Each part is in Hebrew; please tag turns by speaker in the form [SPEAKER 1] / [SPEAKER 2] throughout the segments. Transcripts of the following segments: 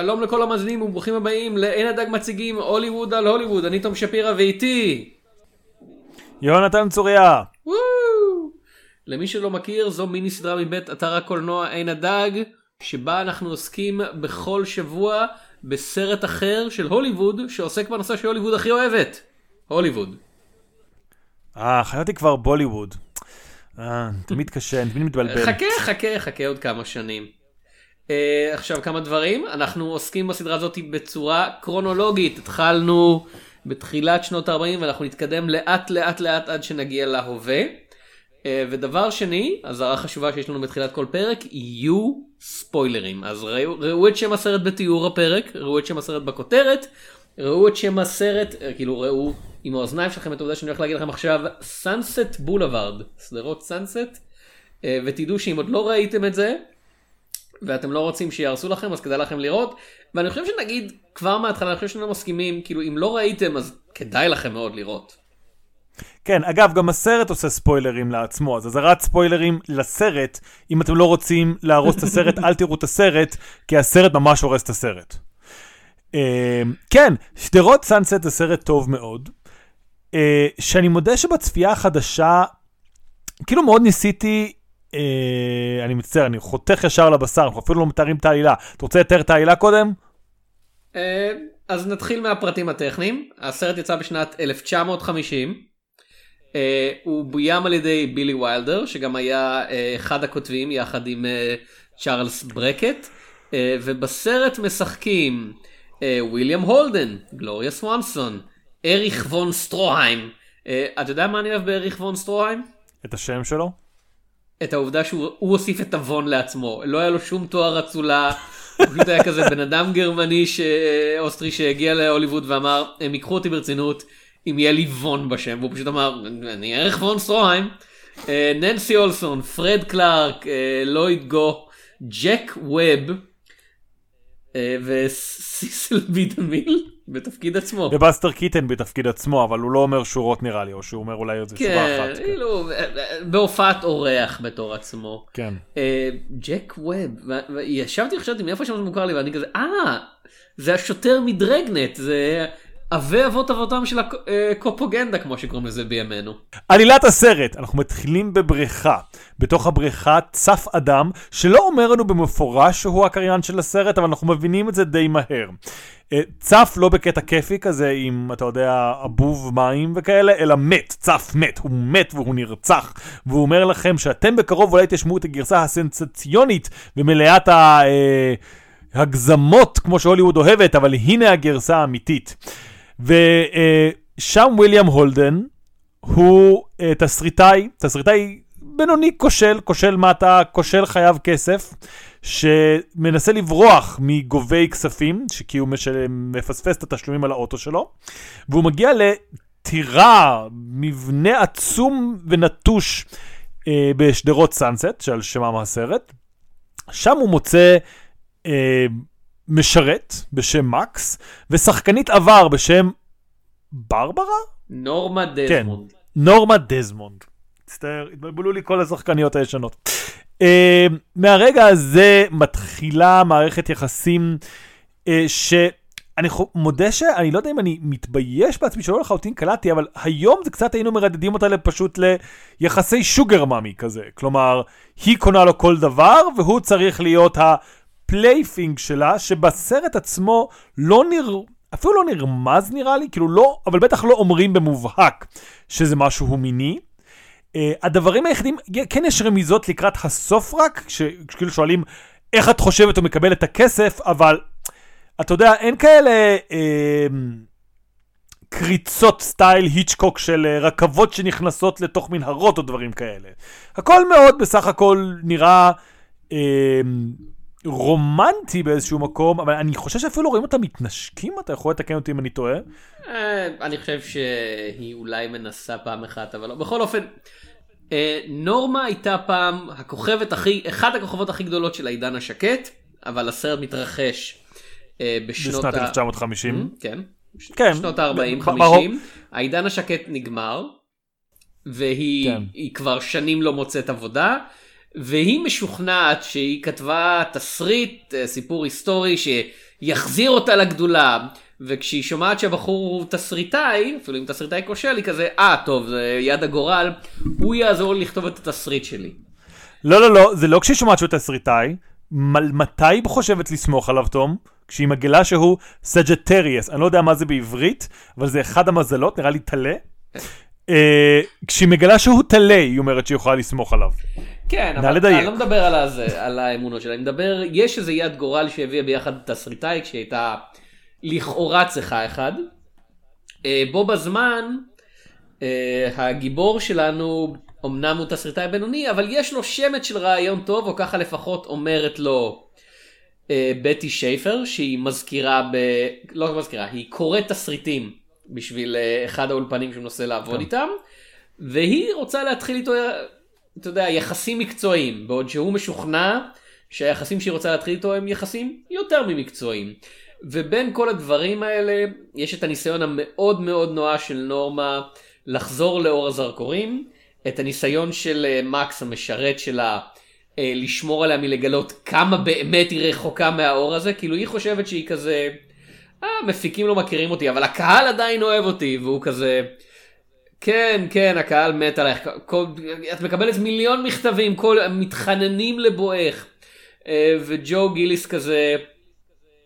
[SPEAKER 1] שלום לכל המאזינים וברוכים הבאים לעין הדג מציגים הוליווד על הוליווד, אני תום שפירא ואיתי.
[SPEAKER 2] יונתן צוריה.
[SPEAKER 1] וואו. למי שלא מכיר זו מיני סדרה מבית אתר הקולנוע עין הדג, שבה אנחנו עוסקים בכל שבוע בסרט אחר של הוליווד שעוסק בנושא שהוליווד הכי אוהבת, הוליווד.
[SPEAKER 2] אה, חייבתי כבר בוליווד. אה, תמיד קשה, אני תמיד מתבלבל.
[SPEAKER 1] חכה חכה חכה עוד כמה שנים. אה, עכשיו כמה דברים. אנחנו עוסקים בסדרה הזאת בצורה קרונולוגית. התחלנו בתחילת שנות ה-40 ואנחנו נתקדם לאט לאט לאט עד שנגיע להווה. אה, ודבר שני אזהרה חשובה שיש לנו בתחילת כל פרק יהיו ספוילרים. אז ראו, ראו את שם הסרט בתיאור הפרק ראו את שם הסרט בכותרת ראו את שם הסרט אה, כאילו ראו עם האוזניים שלכם את העובדה שאני הולך להגיד לכם עכשיו Sunset Boulevard שדרות סאנסט uh, ותדעו שאם עוד לא ראיתם את זה ואתם לא רוצים שיהרסו לכם אז כדאי לכם לראות ואני חושב שנגיד כבר מההתחלה אני חושב שאנחנו מסכימים כאילו אם לא ראיתם אז כדאי לכם מאוד לראות.
[SPEAKER 2] כן, אגב, גם הסרט עושה ספוילרים לעצמו, אז אזהרת ספוילרים לסרט, אם אתם לא רוצים להרוס את הסרט, אל תראו את הסרט, כי הסרט ממש הורס את הסרט. אה, כן, שדרות סאנסט זה סרט טוב מאוד, אה, שאני מודה שבצפייה החדשה, כאילו מאוד ניסיתי אה, אני מצטער, אני חותך ישר לבשר, אנחנו אפילו לא מתארים את העלילה. אתה רוצה לתאר את העלילה קודם?
[SPEAKER 1] אה, אז נתחיל מהפרטים הטכניים. הסרט יצא בשנת 1950. אה, הוא בוים על ידי בילי ויילדר, שגם היה אה, אחד הכותבים יחד עם אה, צ'ארלס ברקט. אה, ובסרט משחקים אה, ויליאם הולדן, גלוריה סוונסון, אריך וון סטרוהיים. אה, אתה יודע מה אני אוהב באריך וון סטרוהיים?
[SPEAKER 2] את השם שלו?
[SPEAKER 1] את העובדה שהוא הוסיף את ה-וון לעצמו, לא היה לו שום תואר אצולה, הוא פשוט היה כזה בן אדם גרמני ש... אוסטרי שהגיע להוליווד ואמר הם ייקחו אותי ברצינות אם יהיה לי וון בשם, והוא פשוט אמר אני אריך וון סטרוהיים, אה, ננסי אולסון, פרד קלארק, אה, לויד גו, ג'ק ווב אה, וססיל בי דמיל בתפקיד עצמו.
[SPEAKER 2] ובאסטר קיטן בתפקיד עצמו, אבל הוא לא אומר שורות נראה לי, או שהוא אומר אולי איזה שורה
[SPEAKER 1] כן,
[SPEAKER 2] אחת. כן.
[SPEAKER 1] כאילו, בהופעת אורח בתור עצמו.
[SPEAKER 2] כן.
[SPEAKER 1] אה, ג'ק ווב, ו- וישבתי חשבתי מאיפה שם זה מוכר לי ואני כזה, אה, זה השוטר מדרגנט, זה אבי אבות אבותם של ה copaganda כמו שקוראים לזה בימינו.
[SPEAKER 2] עלילת הסרט, אנחנו מתחילים בבריכה. בתוך הבריכה צף אדם, שלא אומר לנו במפורש שהוא הקריין של הסרט, אבל אנחנו מבינים את זה די מהר. אה, צף לא בקטע כיפי כזה עם, אתה יודע, אבוב מים וכאלה, אלא מת, צף מת, הוא מת והוא נרצח. והוא אומר לכם שאתם בקרוב אולי תשמעו את הגרסה הסנסציונית ומלאת ה... אה, הגזמות כמו שהוליווד אוהבת, אבל הנה הגרסה האמיתית. ושם וויליאם הולדן הוא אה, תסריטאי, תסריטאי בינוני כושל, כושל מטה, כושל חייב כסף, שמנסה לברוח מגובי כספים, כי הוא משלם, מפספס את התשלומים על האוטו שלו, והוא מגיע לטירה, מבנה עצום ונטוש אה, בשדרות סאנסט, שעל שמם הסרט. שם הוא מוצא אה, משרת בשם מקס, ושחקנית עבר בשם ברברה?
[SPEAKER 1] נורמה
[SPEAKER 2] כן,
[SPEAKER 1] דזמונד.
[SPEAKER 2] נורמה דזמונד. מצטער, התבלבלו לי כל השחקניות הישנות. אה, מהרגע הזה מתחילה מערכת יחסים אה, שאני חו- מודה שאני לא יודע אם אני מתבייש בעצמי שלא לחלוטין קלטתי, אבל היום זה קצת היינו מרדדים אותה פשוט ליחסי sugar mommy כזה. כלומר, היא קונה לו כל דבר והוא צריך להיות ה plaything שלה, שבסרט עצמו לא נראה... אפילו לא נרמז נראה לי, כאילו לא, אבל בטח לא אומרים במובהק שזה משהו מיני. אה, הדברים היחידים, כן יש רמיזות לקראת הסוף רק, שכאילו שואלים איך את חושבת הוא מקבל את הכסף, אבל אתה יודע, אין כאלה אה, קריצות סטייל היצ'קוק של אה, רכבות שנכנסות לתוך מנהרות או דברים כאלה. הכל מאוד בסך הכל נראה uh, רומנטי באיזשהו מקום, אבל אני חושב שאפילו רואים אותם מתנשקים, אתה יכול לתקן אותי אם אני טועה.
[SPEAKER 1] אה, אני חושב שהיא אולי מנסה פעם אחת אבל לא. בכל אופן. אה, נורמה הייתה פעם הכוכבת הכי אחד הכוכבות הכי גדולות של העידן השקט אבל הסרט מתרחש אה, בשנות
[SPEAKER 2] בשנת
[SPEAKER 1] ה-
[SPEAKER 2] 1950.
[SPEAKER 1] כן.
[SPEAKER 2] כן.
[SPEAKER 1] שנות ה-40
[SPEAKER 2] ב- ברור.
[SPEAKER 1] 50 העידן השקט נגמר והיא
[SPEAKER 2] כן.
[SPEAKER 1] כבר שנים לא מוצאת עבודה והיא משוכנעת שהיא כתבה תסריט אה, סיפור היסטורי יחזיר אותה לגדולה. וכשהיא שומעת שהבחור הוא תסריטאי, אפילו אם תסריטאי כושל, היא כזה, אה, טוב, זה יד הגורל, הוא יעזור לי לכתוב את התסריט שלי.
[SPEAKER 2] לא, לא, לא, זה לא כשהיא שומעת שהוא תסריטאי. מתי היא חושבת לסמוך עליו, תום? כשהיא מגלה שהוא Sagittarius. אני לא יודע מה זה בעברית, אבל זה אחד המזלות, נראה לי טלה. אה, כשהיא מגלה שהוא טלה, היא אומרת שהיא יכולה לסמוך עליו.
[SPEAKER 1] כן, אבל
[SPEAKER 2] לדייק.
[SPEAKER 1] אני לא מדבר על, הזה, על האמונות שלה, אני מדבר, יש איזה יד גורל שהביאה ביחד תסריטאי כשהיא הייתה לכאורה צריכה אחד. אה, בו בזמן, אה, הגיבור שלנו, אמנם הוא תסריטאי בינוני, אבל יש לו שמץ של רעיון טוב, או ככה לפחות אומרת לו בטי שייפר, שהיא מזכירה ב... לא מזכירה, היא קוראת תסריטים בשביל אה, אחד האולפנים שהוא מנסה לעבוד איתם, והיא רוצה להתחיל איתו, אתה יודע, יחסים מקצועיים, בעוד שהוא משוכנע שהיחסים שהיא רוצה להתחיל איתו הם יחסים יותר ממקצועיים. ובין כל הדברים האלה, יש את הניסיון המאוד מאוד נואש של נורמה לחזור לאור הזרקורים, את הניסיון של אה, מקס המשרת שלה אה, לשמור עליה מלגלות כמה באמת היא רחוקה מהאור הזה, כאילו היא חושבת שהיא כזה, אה, מפיקים לא מכירים אותי, אבל הקהל עדיין אוהב אותי, והוא כזה, כן, כן, הקהל מת עלייך, כל, את מקבלת מיליון מכתבים, כל, מתחננים לבואך, אה, וג'ו גיליס כזה,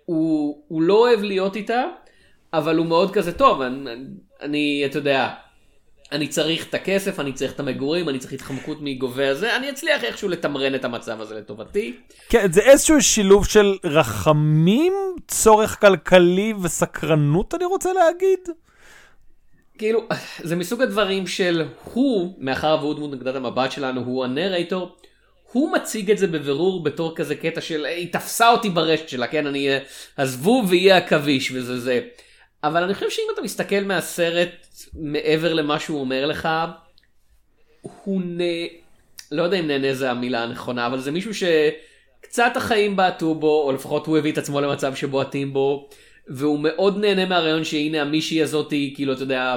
[SPEAKER 1] הוא, הוא לא אוהב להיות איתה, אבל הוא מאוד כזה טוב, אני, אני אתה יודע, אני צריך את הכסף, אני צריך את המגורים, אני צריך התחמקות מגובה הזה, אני אצליח איכשהו לתמרן את המצב הזה לטובתי.
[SPEAKER 2] כן, זה איזשהו שילוב של רחמים, צורך כלכלי וסקרנות, אני רוצה להגיד.
[SPEAKER 1] כאילו, זה מסוג הדברים של הוא, מאחר והוא דמות נקודת המבט שלנו, הוא הנרייטור, הוא מציג את זה בבירור בתור כזה קטע של היא תפסה אותי ברשת שלה, כן, אני אהיה הזבוב ויהיה עכביש וזה זה. אבל אני חושב שאם אתה מסתכל מהסרט מעבר למה שהוא אומר לך, הוא נ... לא יודע אם נהנה זה המילה הנכונה, אבל זה מישהו שקצת החיים בעטו בו, או לפחות הוא הביא את עצמו למצב שבועטים בו, והוא מאוד נהנה מהרעיון שהנה המישהי הזאתי, כאילו אתה יודע,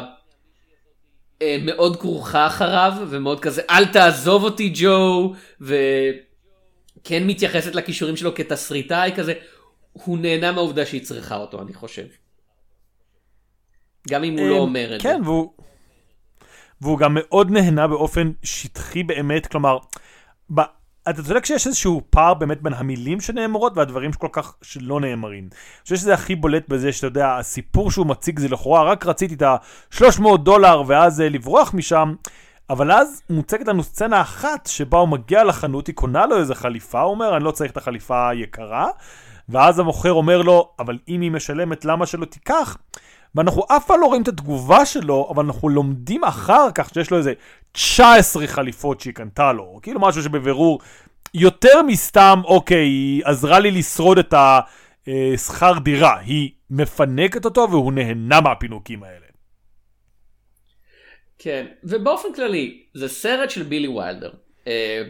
[SPEAKER 1] אה, מאוד כרוכה אחריו, ומאוד כזה אל תעזוב אותי ג'ו, וכן מתייחסת לכישורים שלו כתסריטאי כזה, הוא נהנה מהעובדה שהיא צריכה אותו, אני חושב. גם אם הוא לא
[SPEAKER 2] אה,
[SPEAKER 1] אומר את זה.
[SPEAKER 2] כן, והוא... והוא גם מאוד נהנה באופן שטחי באמת, כלומר, ב... אתה צודק שיש איזשהו פער באמת בין המילים שנאמרות והדברים שכל כך שלא נאמרים. אני חושב שזה הכי בולט בזה שאתה יודע, הסיפור שהוא מציג זה לכאורה, רק רציתי את ה-300 דולר ואז אה, לברוח משם, אבל אז מוצגת לנו סצנה אחת שבה הוא מגיע לחנות, היא קונה לו איזה חליפה, הוא אומר, אני לא צריך את החליפה היקרה, ואז המוכר אומר לו, אבל אם היא משלמת, למה שלא תיקח? ואנחנו אף פעם לא רואים את התגובה שלו, אבל אנחנו לומדים אחר כך שיש לו איזה 19 חליפות שהיא קנתה לו, כאילו משהו שבבירור יותר מסתם, אוקיי, היא עזרה לי לשרוד את השכר דירה, היא מפנקת אותו והוא נהנה מהפינוקים האלה.
[SPEAKER 1] כן, ובאופן כללי, זה סרט של בילי ויילדר. אה,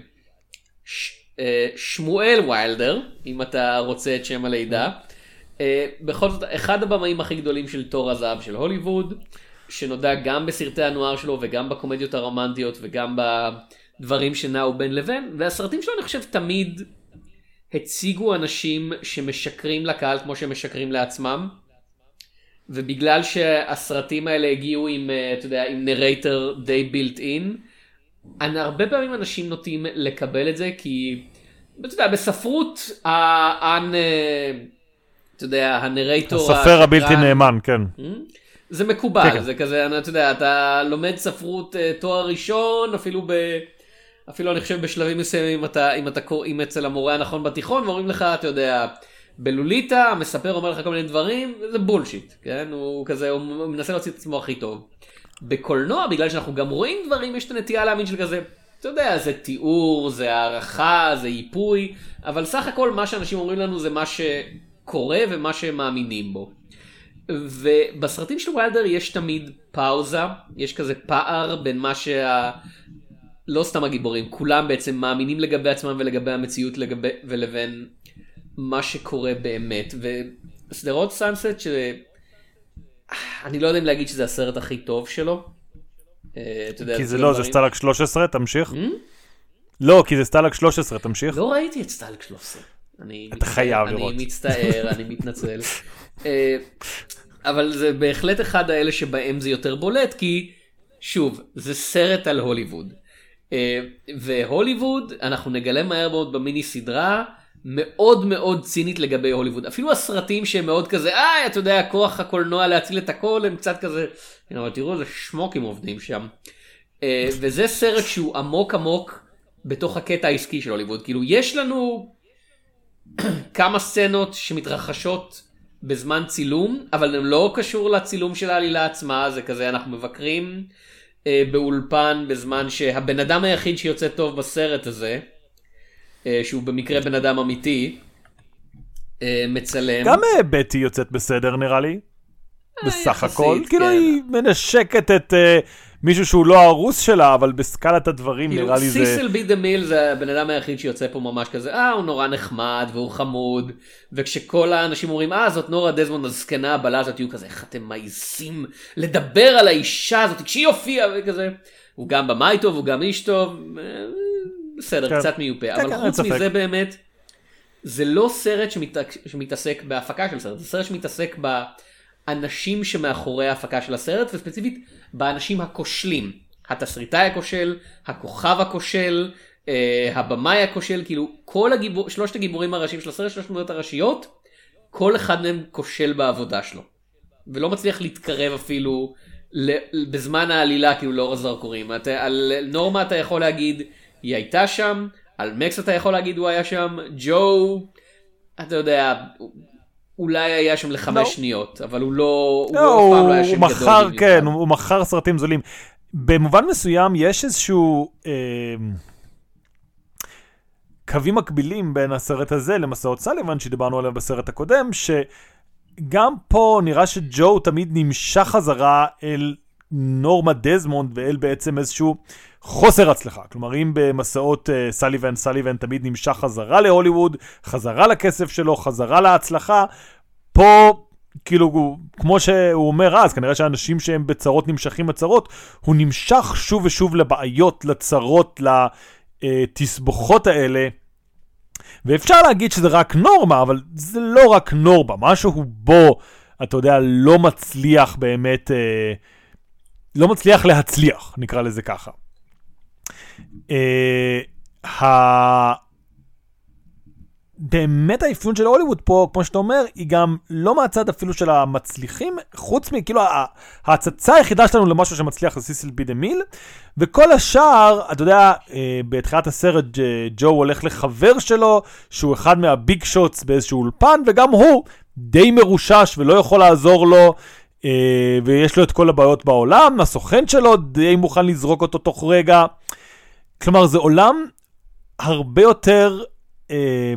[SPEAKER 1] ש, אה, שמואל ויילדר, אם אתה רוצה את שם הלידה. אה, בכל זאת, אחד הבמאים הכי גדולים של תור הזהב של הוליווד, שנודע גם בסרטי הנוער שלו וגם בקומדיות הרומנטיות וגם בדברים שנעו בין לבין, והסרטים שלו אני חושב תמיד הציגו אנשים שמשקרים לקהל כמו שהם משקרים לעצמם. ובגלל שהסרטים האלה הגיעו עם, אה, אתה יודע, עם נרייטר די בילט אין, הרבה פעמים אנשים נוטים לקבל את זה כי, אתה יודע, בספרות, האן, אתה יודע, הנרייטור,
[SPEAKER 2] הסופר הבלתי נאמן, כן.
[SPEAKER 1] זה מקובל,
[SPEAKER 2] כן.
[SPEAKER 1] זה כזה, אתה יודע, אתה לומד ספרות אה, תואר ראשון, אפילו ב... אפילו אני חושב בשלבים מסוימים, אם אתה, אם אתה קוראים אצל המורה הנכון בתיכון, ואומרים לך, אתה יודע, בלוליטה, המספר אומר לך כל מיני דברים, זה בולשיט, כן? הוא כזה, הוא מנסה להוציא את עצמו הכי טוב. בקולנוע, בגלל שאנחנו גם רואים דברים, יש את הנטייה להאמין של כזה, אתה יודע, זה תיאור, זה הערכה, זה ייפוי, אבל סך הכל מה שאנשים אומרים לנו זה מה שקורה ומה שהם מאמינים בו. ובסרטים של ויילדר יש תמיד פאוזה, יש כזה פער בין מה שה... לא סתם הגיבורים, כולם בעצם מאמינים לגבי עצמם ולגבי המציאות לגבי... ולבין מה שקורה באמת. וסדרות סאנסט, ש... אני לא יודע אם להגיד שזה הסרט הכי טוב שלו. אה,
[SPEAKER 2] כי זה
[SPEAKER 1] כאילו
[SPEAKER 2] לא, זה סטלק 13, תמשיך.
[SPEAKER 1] Hmm?
[SPEAKER 2] לא, כי זה סטלק 13, תמשיך.
[SPEAKER 1] לא ראיתי את סטלק 13. אני
[SPEAKER 2] אתה חייב
[SPEAKER 1] אני
[SPEAKER 2] לראות.
[SPEAKER 1] מצטער, אני מתנצל. אה, אבל זה בהחלט אחד האלה שבהם זה יותר בולט, כי שוב, זה סרט על הוליווד. אה, והוליווד, אנחנו נגלה מהר מאוד במיני סדרה, מאוד מאוד צינית לגבי הוליווד. אפילו הסרטים שהם מאוד כזה, אה, אתה יודע, כוח הקולנוע להציל את הכל, הם קצת כזה, אבל תראו איזה שמוקים עובדים שם. אה, וזה סרט שהוא עמוק עמוק בתוך הקטע העסקי של הוליווד. כאילו, יש לנו כמה סצנות שמתרחשות בזמן צילום, אבל הן לא קשור לצילום של העלילה עצמה, זה כזה, אנחנו מבקרים אה, באולפן בזמן שהבן אדם היחיד שיוצא טוב בסרט הזה, אה, שהוא במקרה בן אדם אמיתי, אה, מצלם.
[SPEAKER 2] גם אה, בטי יוצאת בסדר נראה לי. בסך
[SPEAKER 1] יחסית,
[SPEAKER 2] הכל. כאילו
[SPEAKER 1] כן.
[SPEAKER 2] היא מנשקת את אה, מישהו שהוא לא הרוס שלה, אבל בסקלת הדברים
[SPEAKER 1] כאילו,
[SPEAKER 2] נראה לי זה...
[SPEAKER 1] סיסל בי דה מיל זה הבן אדם היחיד שיוצא פה ממש כזה, אה, הוא נורא נחמד והוא חמוד, וכשכל האנשים אומרים, אה, זאת נורה דזמונד הזקנה הבלה הזאת, יהיו כזה, איך אתם מעיזים לדבר על האישה הזאת כשהיא הופיעה, וכזה. הוא גם במאי טוב, הוא גם איש טוב, אה, בסדר,
[SPEAKER 2] כן.
[SPEAKER 1] קצת מיופה,
[SPEAKER 2] כן,
[SPEAKER 1] אבל
[SPEAKER 2] כן,
[SPEAKER 1] חוץ. מזה באמת, זה לא סרט שמתעסק בהפקה של סרט, זה סרט שמתעסק באנשים שמאחורי ההפקה של הסרט, וספציפית באנשים הכושלים. התסריטאי הכושל, הכוכב הכושל, אה, הבמאי הכושל, כאילו כל הגיבור, שלושת הגיבורים הראשיים של הסרט, שלושת הדמויות הראשיות, כל אחד מהם כושל בעבודה שלו. ולא מצליח להתקרב אפילו בזמן העלילה, כאילו לאור הזרקורים. אתה, על נורמה אתה יכול להגיד, היא הייתה שם, על מקס אתה יכול להגיד, הוא היה שם, ג'ו, אתה יודע, אולי היה שם לחמש
[SPEAKER 2] לא.
[SPEAKER 1] שניות, אבל הוא לא, הוא
[SPEAKER 2] לא,
[SPEAKER 1] לא, אף פעם לא היה
[SPEAKER 2] הוא
[SPEAKER 1] שם
[SPEAKER 2] מכר,
[SPEAKER 1] גדול.
[SPEAKER 2] כן,
[SPEAKER 1] במיוחד.
[SPEAKER 2] הוא הוא מכר סרטים זולים. במובן מסוים יש איזשהו אה, קווים מקבילים בין הסרט הזה למסעות סליבן שדיברנו עליו בסרט הקודם, שגם פה נראה שג'ו תמיד נמשך חזרה אל נורמה דזמונד ואל בעצם איזשהו חוסר הצלחה. כלומר, אם במסעות uh, סליבן, סליבן תמיד נמשך חזרה להוליווד, חזרה לכסף שלו, חזרה להצלחה, פה, כאילו, כמו שהוא אומר אז, כנראה שאנשים שהם בצרות נמשכים בצרות, הוא נמשך שוב ושוב לבעיות, לצרות, לתסבוכות האלה. ואפשר להגיד שזה רק נורמה, אבל זה לא רק נורמה, משהו בו, אתה יודע, לא מצליח באמת, אה, לא מצליח להצליח, נקרא לזה ככה. אה, ה... באמת האפיון של הוליווד פה, כמו שאתה אומר, היא גם לא מהצד אפילו של המצליחים, חוץ מכאילו ההצצה היחידה שלנו למשהו שמצליח זה סיסיל בי דה מיל, וכל השאר, אתה יודע, אה, בתחילת הסרט ג'ו הולך לחבר שלו, שהוא אחד מהביג שוטס באיזשהו אולפן, וגם הוא די מרושש ולא יכול לעזור לו, ויש לו את כל הבעיות בעולם, הסוכן שלו די מוכן לזרוק אותו תוך רגע. כלומר, זה עולם הרבה יותר אה,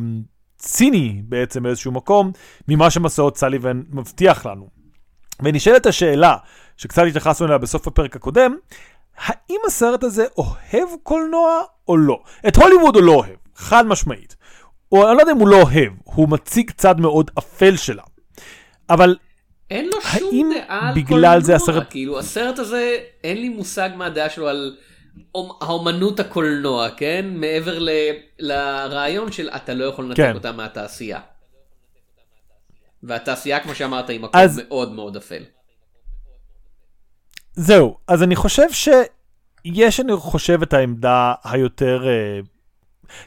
[SPEAKER 2] ציני בעצם באיזשהו מקום, ממה שמסעות סליבן מבטיח לנו. ונשאלת השאלה, שקצת התייחסנו אליה בסוף הפרק הקודם, האם הסרט הזה אוהב קולנוע או לא? את הוליווד הוא לא אוהב, חד משמעית. או אני לא יודע אם הוא לא אוהב, הוא מציג צד מאוד אפל שלה. אבל
[SPEAKER 1] אין לו שום דעה על קולנוע,
[SPEAKER 2] זה הסרט-
[SPEAKER 1] כאילו הסרט הזה, אין לי מושג מה הדעה שלו על אומ- האומנות הקולנוע, כן? מעבר ל- לרעיון של אתה לא יכול לנתק
[SPEAKER 2] כן.
[SPEAKER 1] אותה מהתעשייה. והתעשייה, כמו שאמרת, היא מקום
[SPEAKER 2] אז-
[SPEAKER 1] מאוד מאוד אפל.
[SPEAKER 2] זהו, אז אני חושב שיש, אני חושב, את העמדה היותר... אה,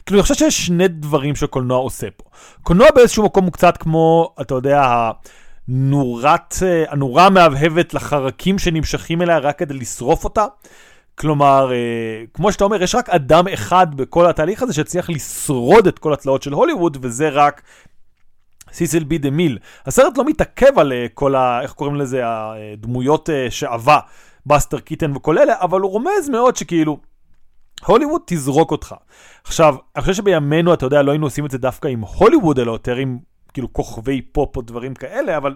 [SPEAKER 2] כאילו, אני חושב שיש שני דברים שקולנוע עושה פה. קולנוע באיזשהו מקום הוא קצת כמו, אתה יודע, הנורת, אה, הנורה המהבהבת לחרקים שנמשכים אליה רק כדי לשרוף אותה. כלומר, אה, כמו שאתה אומר, יש רק אדם אחד בכל התהליך הזה שהצליח לשרוד את כל התלאות של הוליווד, וזה רק סיסיל בי דה מיל. הסרט לא מתעכב על אה, כל ה... איך קוראים לזה? הדמויות שעבר, בסטר קיטון וכל אלה, אבל הוא רומז מאוד שכאילו, הוליווד תזרוק אותך. עכשיו, אני חושב שבימינו, אתה יודע, לא היינו עושים את זה דווקא עם הוליווד, אלא יותר עם כאילו כוכבי פופ או דברים כאלה, אבל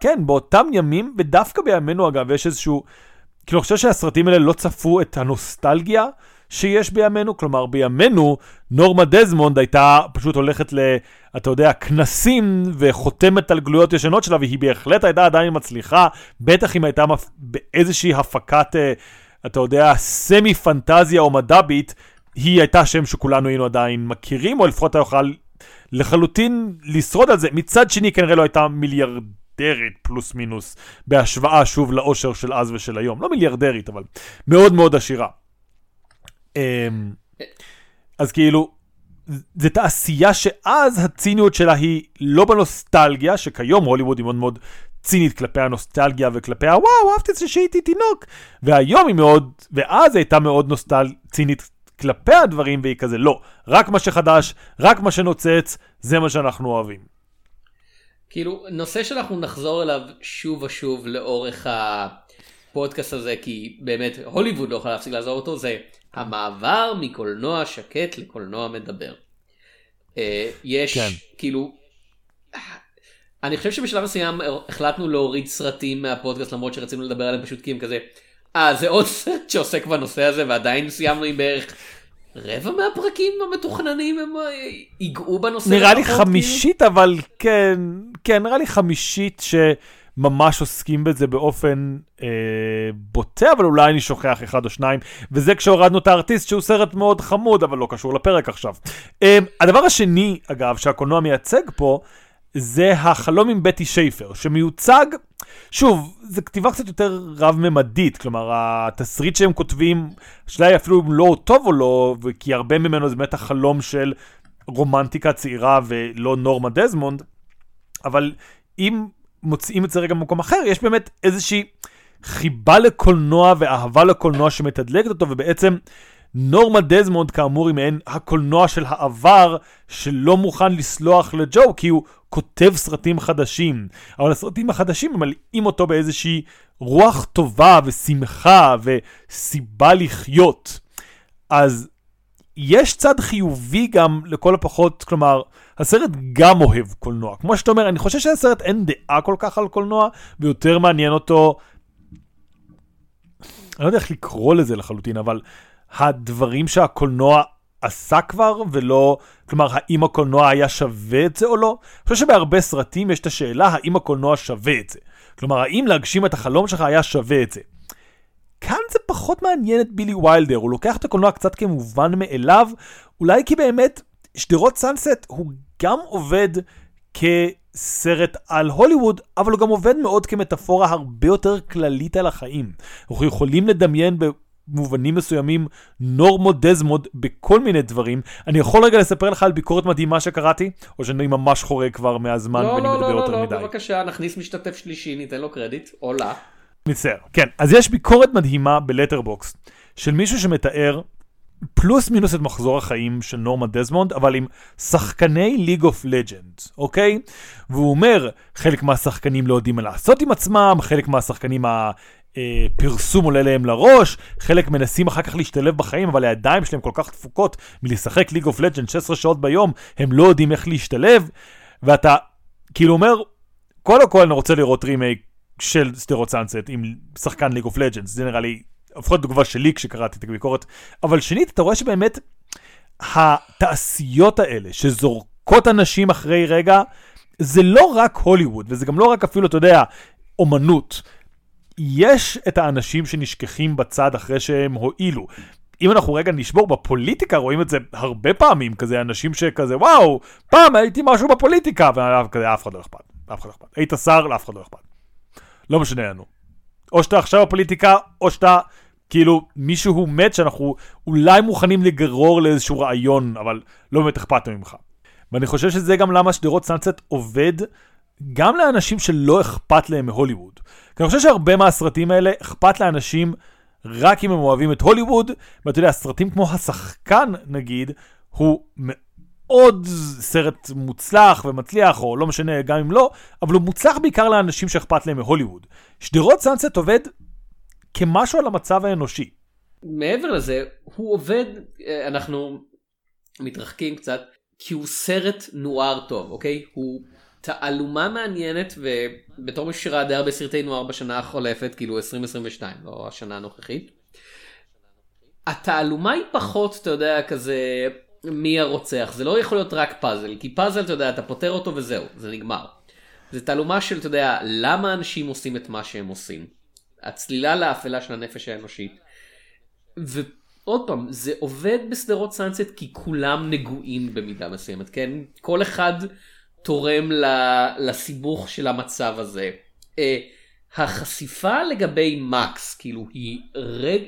[SPEAKER 2] כן, באותם ימים, ודווקא בימינו אגב, יש איזשהו, כאילו, אני חושב שהסרטים האלה לא צפו את הנוסטלגיה שיש בימינו, כלומר, בימינו, נורמה דזמונד הייתה פשוט הולכת ל, אתה יודע, כנסים וחותמת על גלויות ישנות שלה, והיא בהחלט הייתה עדיין מצליחה, בטח אם הייתה מפ... באיזושהי הפקת, אה, אתה יודע, סמי פנטזיה או מדבית, היא הייתה שם שכולנו היינו עדיין מכירים, או לפחות אתה יוכל לחלוטין לשרוד על זה. מצד שני, כנראה לא הייתה מיליארדרית פלוס מינוס, בהשוואה שוב לאושר של אז ושל היום. לא מיליארדרית, אבל מאוד מאוד עשירה. אמ, אז כאילו, זה תעשייה שאז הציניות שלה היא לא בנוסטלגיה, שכיום הוליווד היא מאוד מאוד צינית כלפי הנוסטלגיה וכלפי הוואו, אהבתי את זה שהייתי תינוק. והיום היא מאוד, ואז הייתה מאוד נוסטל, צינית כלפי הדברים, והיא כזה, לא, רק מה שחדש, רק מה שנוצץ, זה מה שאנחנו אוהבים.
[SPEAKER 1] כאילו, נושא שאנחנו נחזור אליו שוב ושוב לאורך הפודקאסט הזה, כי באמת הוליווד לא יכול להפסיק לעזור אותו, זה המעבר מקולנוע שקט לקולנוע מדבר. אה, יש כן. כאילו, אני חושב שבשלב מסוים החלטנו להוריד סרטים מהפודקאסט למרות שרצינו לדבר עליהם פשוט כי הם כזה, אה זה עוד סרט שעוסק בנושא הזה ועדיין סיימנו עם בערך רבע מהפרקים המתוכננים הם אה, ייגעו בנושא.
[SPEAKER 2] נראה לי כאילו. חמישית אבל כן, כן נראה לי חמישית ש... ממש עוסקים בזה באופן אה, בוטה, אבל אולי אני שוכח אחד או שניים, וזה כשהורדנו את הארטיסט שהוא סרט מאוד חמוד, אבל לא קשור לפרק עכשיו. אה, הדבר השני, אגב, שהקולנוע מייצג פה, זה החלום עם בטי שייפר, שמיוצג, שוב, זו כתיבה קצת יותר רב-ממדית, כלומר, התסריט שהם כותבים, השאלה היא אפילו אם לא טוב או לא, כי הרבה ממנו זה באמת החלום של רומנטיקה צעירה ולא נורמה דזמונד, אבל אם מוצאים את זה רגע במקום אחר, יש באמת איזושהי חיבה לקולנוע ואהבה לקולנוע שמתדלקת אותו, ובעצם נורמה דזמונד כאמור היא מעין הקולנוע של העבר שלא מוכן לסלוח לג'ו, כי הוא כותב סרטים חדשים. אבל הסרטים החדשים ממלאים אותו באיזושהי רוח טובה ושמחה וסיבה לחיות. אז יש צד חיובי גם לכל הפחות, כלומר, הסרט גם אוהב קולנוע. כמו שאתה אומר, אני חושב שהסרט אין דעה כל כך על קולנוע, ויותר מעניין אותו... אני לא יודע איך לקרוא לזה לחלוטין, אבל הדברים שהקולנוע עשה כבר, ולא... כלומר, האם הקולנוע היה שווה את זה או לא? אני חושב שבהרבה סרטים יש את השאלה האם הקולנוע שווה את זה. כלומר, האם להגשים את החלום שלך היה שווה את זה. כאן זה פחות מעניין את בילי ויילדר, הוא לוקח את הקולנוע קצת כמובן מאליו, אולי כי באמת שדרות סאנסט הוא גם עובד כסרט על הוליווד, אבל הוא גם עובד מאוד כמטאפורה הרבה יותר כללית על החיים. אנחנו יכולים לדמיין במובנים מסוימים נורמות דזמונד בכל מיני דברים. אני יכול רגע לספר לך על ביקורת מדהימה שקראתי, או שאני ממש חורג כבר מהזמן
[SPEAKER 1] לא,
[SPEAKER 2] ואני
[SPEAKER 1] לא,
[SPEAKER 2] מדבר
[SPEAKER 1] לא,
[SPEAKER 2] יותר
[SPEAKER 1] לא,
[SPEAKER 2] מדי.
[SPEAKER 1] לא, בבקשה, נכניס משתתף שלישי, ניתן לו קרדיט, או לה.
[SPEAKER 2] מצטער. כן, אז יש ביקורת מדהימה ב Letterboxd של מישהו שמתאר פלוס מינוס את מחזור החיים של נורמה דזמונד, אבל עם שחקני League of Legends, אוקיי? והוא אומר, חלק מהשחקנים לא יודעים מה לעשות עם עצמם, חלק מהשחקנים הפרסום עולה להם לראש, חלק מנסים אחר כך להשתלב בחיים, אבל הידיים שלהם כל כך דפוקות מלשחק League of Legends 16 שעות ביום, הם לא יודעים איך להשתלב, ואתה כאילו אומר, קודם כל אני רוצה לראות רימייק של שדרות סאנסט עם שחקן League of Legends, זה נראה לי לפחות תגובה שלי כשקראתי את הביקורת, אבל שנית, אתה רואה שבאמת התעשיות האלה שזורקות אנשים אחרי רגע, זה לא רק הוליווד, וזה גם לא רק אפילו, אתה יודע, אומנות. יש את האנשים שנשכחים בצד אחרי שהם הועילו. אם אנחנו רגע נעבור לפוליטיקה, רואים את זה הרבה פעמים, כזה אנשים שכזה, וואו, פעם הייתי משהו בפוליטיקה, וכזה, אף אחד לא אכפת, אף אחד לא אכפת. היית שר, לאף אחד לא אכפת. לא משנה לנו. או שאתה עכשיו בפוליטיקה, או שאתה כאילו מישהו מת שאנחנו אולי מוכנים לגרור לאיזשהו רעיון, אבל לא באמת אכפת ממך. ואני חושב שזה גם למה שדרות סאנסט עובד גם לאנשים שלא אכפת להם מהוליווד. כי אני חושב שהרבה מהסרטים האלה אכפת לאנשים רק אם הם אוהבים את הוליווד, ואתה יודע, סרטים כמו השחקן נגיד, הוא מאוד סרט מוצלח ומצליח, או לא משנה, גם אם לא, אבל הוא מוצלח בעיקר לאנשים שאכפת להם מהוליווד. שדרות סאנסט עובד כמשהו על המצב האנושי.
[SPEAKER 1] מעבר לזה, הוא עובד, אה, אנחנו מתרחקים קצת, כי הוא סרט נואר טוב, אוקיי? הוא תעלומה מעניינת, ובתור מישהו שראה די הרבה סרטי נואר בשנה החולפת, כאילו 2022, לא השנה הנוכחית. התעלומה היא פחות, אתה יודע, כזה מי הרוצח, זה לא יכול להיות רק פאזל, כי פאזל, אתה יודע, אתה פותר אותו וזהו, זה נגמר. זה תעלומה של, אתה יודע, למה אנשים עושים את מה שהם עושים. הצלילה לאפלה של הנפש האנושית. עוד פעם, זה עובד בשדרות סאנסט כי כולם נגועים במידה מסוימת, כן? כל אחד תורם לסיבוך של המצב הזה. אה, החשיפה לגבי מקס, כאילו היא רג...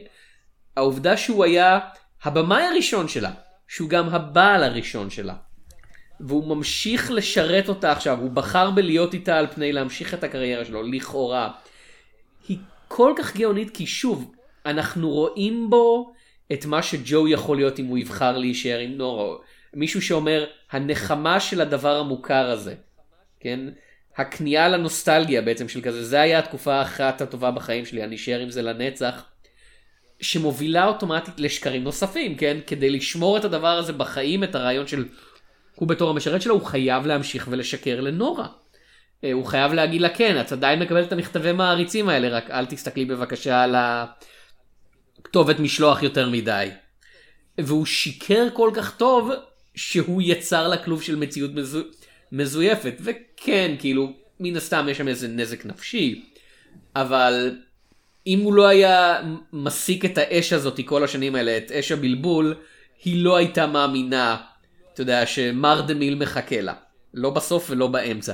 [SPEAKER 1] העובדה שהוא היה הבמאי הראשון שלה, שהוא גם הבעל הראשון שלה, והוא ממשיך לשרת אותה עכשיו, הוא בחר בלהיות איתה על פני להמשיך את הקריירה שלו, לכאורה. היא כל כך גאונית כי שוב, אנחנו רואים בו את מה שג'ו יכול להיות אם הוא יבחר להישאר עם נורו. מישהו שאומר, הנחמה של הדבר המוכר הזה, כן? הכניעה לנוסטלגיה בעצם של כזה, זה היה התקופה האחת הטובה בחיים שלי, אני אשאר עם זה לנצח. שמובילה אוטומטית לשקרים נוספים, כן? כדי לשמור את הדבר הזה בחיים, את הרעיון של הוא בתור המשרת שלו, הוא חייב להמשיך ולשקר לנורה. אה, הוא חייב להגיד לה כן, את עדיין מקבלת את המכתבי מעריצים האלה, רק אל תסתכלי בבקשה על הכתובת משלוח יותר מדי. והוא שיקר כל כך טוב, שהוא יצר לה כלוב של מציאות מזו... מזויפת. וכן, כאילו, מן הסתם יש שם איזה נזק נפשי, אבל אם הוא לא היה מסיק את האש הזאת כל השנים האלה, את אש הבלבול, היא לא הייתה מאמינה, אתה יודע, שמר דה מיל מחכה לה. לא בסוף ולא באמצע.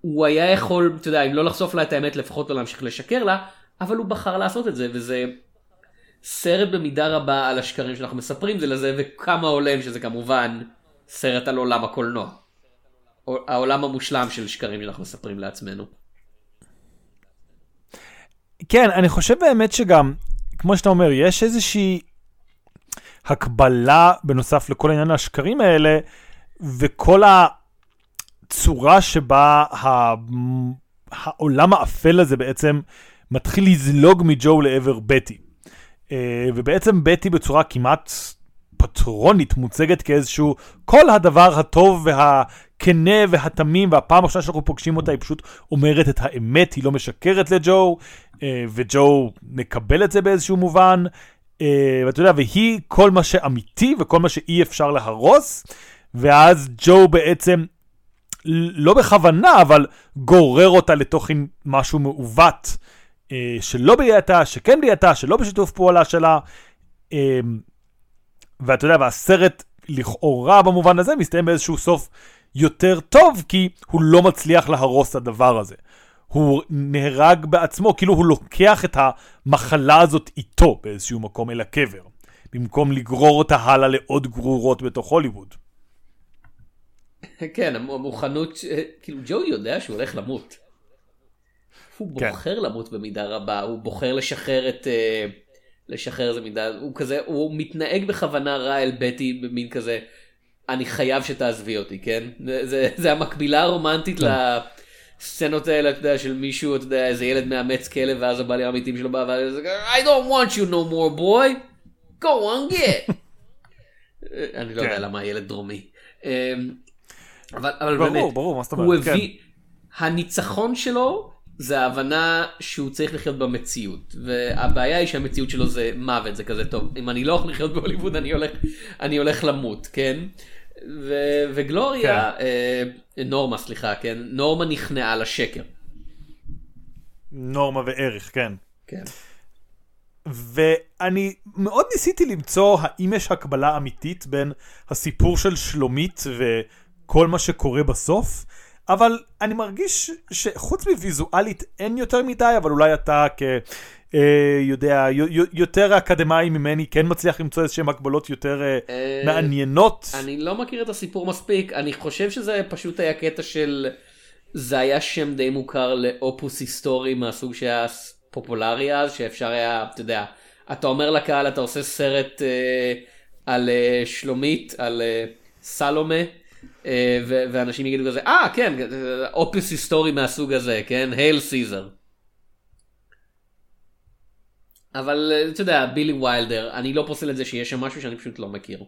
[SPEAKER 1] הוא היה יכול, אתה יודע, אם לא לחשוף לה את האמת, לפחות לא להמשיך לשקר לה, אבל הוא בחר לעשות את זה, וזה סרט במידה רבה על השקרים שאנחנו מספרים זה לזה, וכמה הולם שזה כמובן סרט על עולם הקולנוע. העולם המושלם של שקרים שאנחנו מספרים לעצמנו.
[SPEAKER 2] כן, אני חושב באמת שגם, כמו שאתה אומר, יש איזושהי הקבלה בנוסף לכל העניין השקרים האלה, וכל הצורה שבה ה... העולם האפל הזה בעצם מתחיל לזלוג מג'ו לעבר בטי. אה, ובעצם בטי בצורה כמעט פטרונית מוצגת כאיזשהו כל הדבר הטוב והכנה והתמים והפעם הראשונה שאנחנו פוגשים אותה היא פשוט אומרת את האמת היא לא משקרת לג'ו אה, וג'ו מקבל את זה באיזשהו מובן אה, ואתה יודע והיא כל מה שאמיתי וכל מה שאי אפשר להרוס ואז ג'ו בעצם לא בכוונה אבל גורר אותה לתוך משהו מעוות. שלא בידיעתה, שכן בידיעתה, שלא בשיתוף פעולה שלה. ואתה יודע, והסרט לכאורה במובן הזה מסתיים באיזשהו סוף יותר טוב, כי הוא לא מצליח להרוס את הדבר הזה. הוא נהרג בעצמו, כאילו הוא לוקח את המחלה הזאת איתו באיזשהו מקום אל הקבר, במקום לגרור אותה הלאה לעוד גרורות בתוך הוליווד.
[SPEAKER 1] כן, המוכנות, כאילו ג'ו יודע שהוא הולך למות. הוא כן. בוחר. למות במידה רבה, הוא בוחר לשחרר את... Uh... לשחרר איזה מידה, הוא כזה, הוא מתנהג בכוונה רע אל בטי במין כזה, אני חייב שתעזבי אותי, כן? זה, זה, זה המקבילה הרומנטית כן. לסצנות האלה, אתה יודע, של מישהו, אתה יודע, איזה ילד מאמץ כלב, ואז הבעלים האמיתיים שלו בא, ואז I don't want you no more boy, go on get. אני לא יודע כן. למה הילד דרומי. אמ, אבל, אבל
[SPEAKER 2] ברור, באמת, ברור, מה זאת אומרת, הוא הביא,
[SPEAKER 1] כן. הניצחון שלו זה ההבנה שהוא צריך לחיות במציאות והבעיה היא שהמציאות שלו זה מוות זה כזה טוב אם אני לא הולך לחיות בהוליווד אני הולך אני הולך למות כן ו- וגלוריה כן. אה, נורמה סליחה כן נורמה נכנעה לשקר.
[SPEAKER 2] נורמה וערך כן. כן. ואני מאוד ניסיתי למצוא האם יש הקבלה אמיתית בין הסיפור של שלומית וכל מה שקורה בסוף. אבל אני מרגיש שחוץ מוויזואלית אין יותר מדי, אבל אולי אתה כ... אה, יודע, יותר אקדמאי ממני כן מצליח למצוא איזשהם הקבלות יותר אה, אה, מעניינות.
[SPEAKER 1] אני לא מכיר את הסיפור מספיק, אני חושב שזה פשוט היה קטע של... זה היה שם די מוכר לאופוס היסטורי מהסוג שהיה פופולרי אז, שאפשר היה, אתה יודע, אתה אומר לקהל, אתה עושה סרט אה, על אה, שלומית, על אה, סלומה. אה, ואנשים יגידו כזה, אה כן, אפוס היסטורי מהסוג הזה, כן? Hail, Caesar. אבל אה, אתה יודע, בילי ויילדר, אני לא פוסל את זה שיש שם משהו שאני פשוט לא מכיר.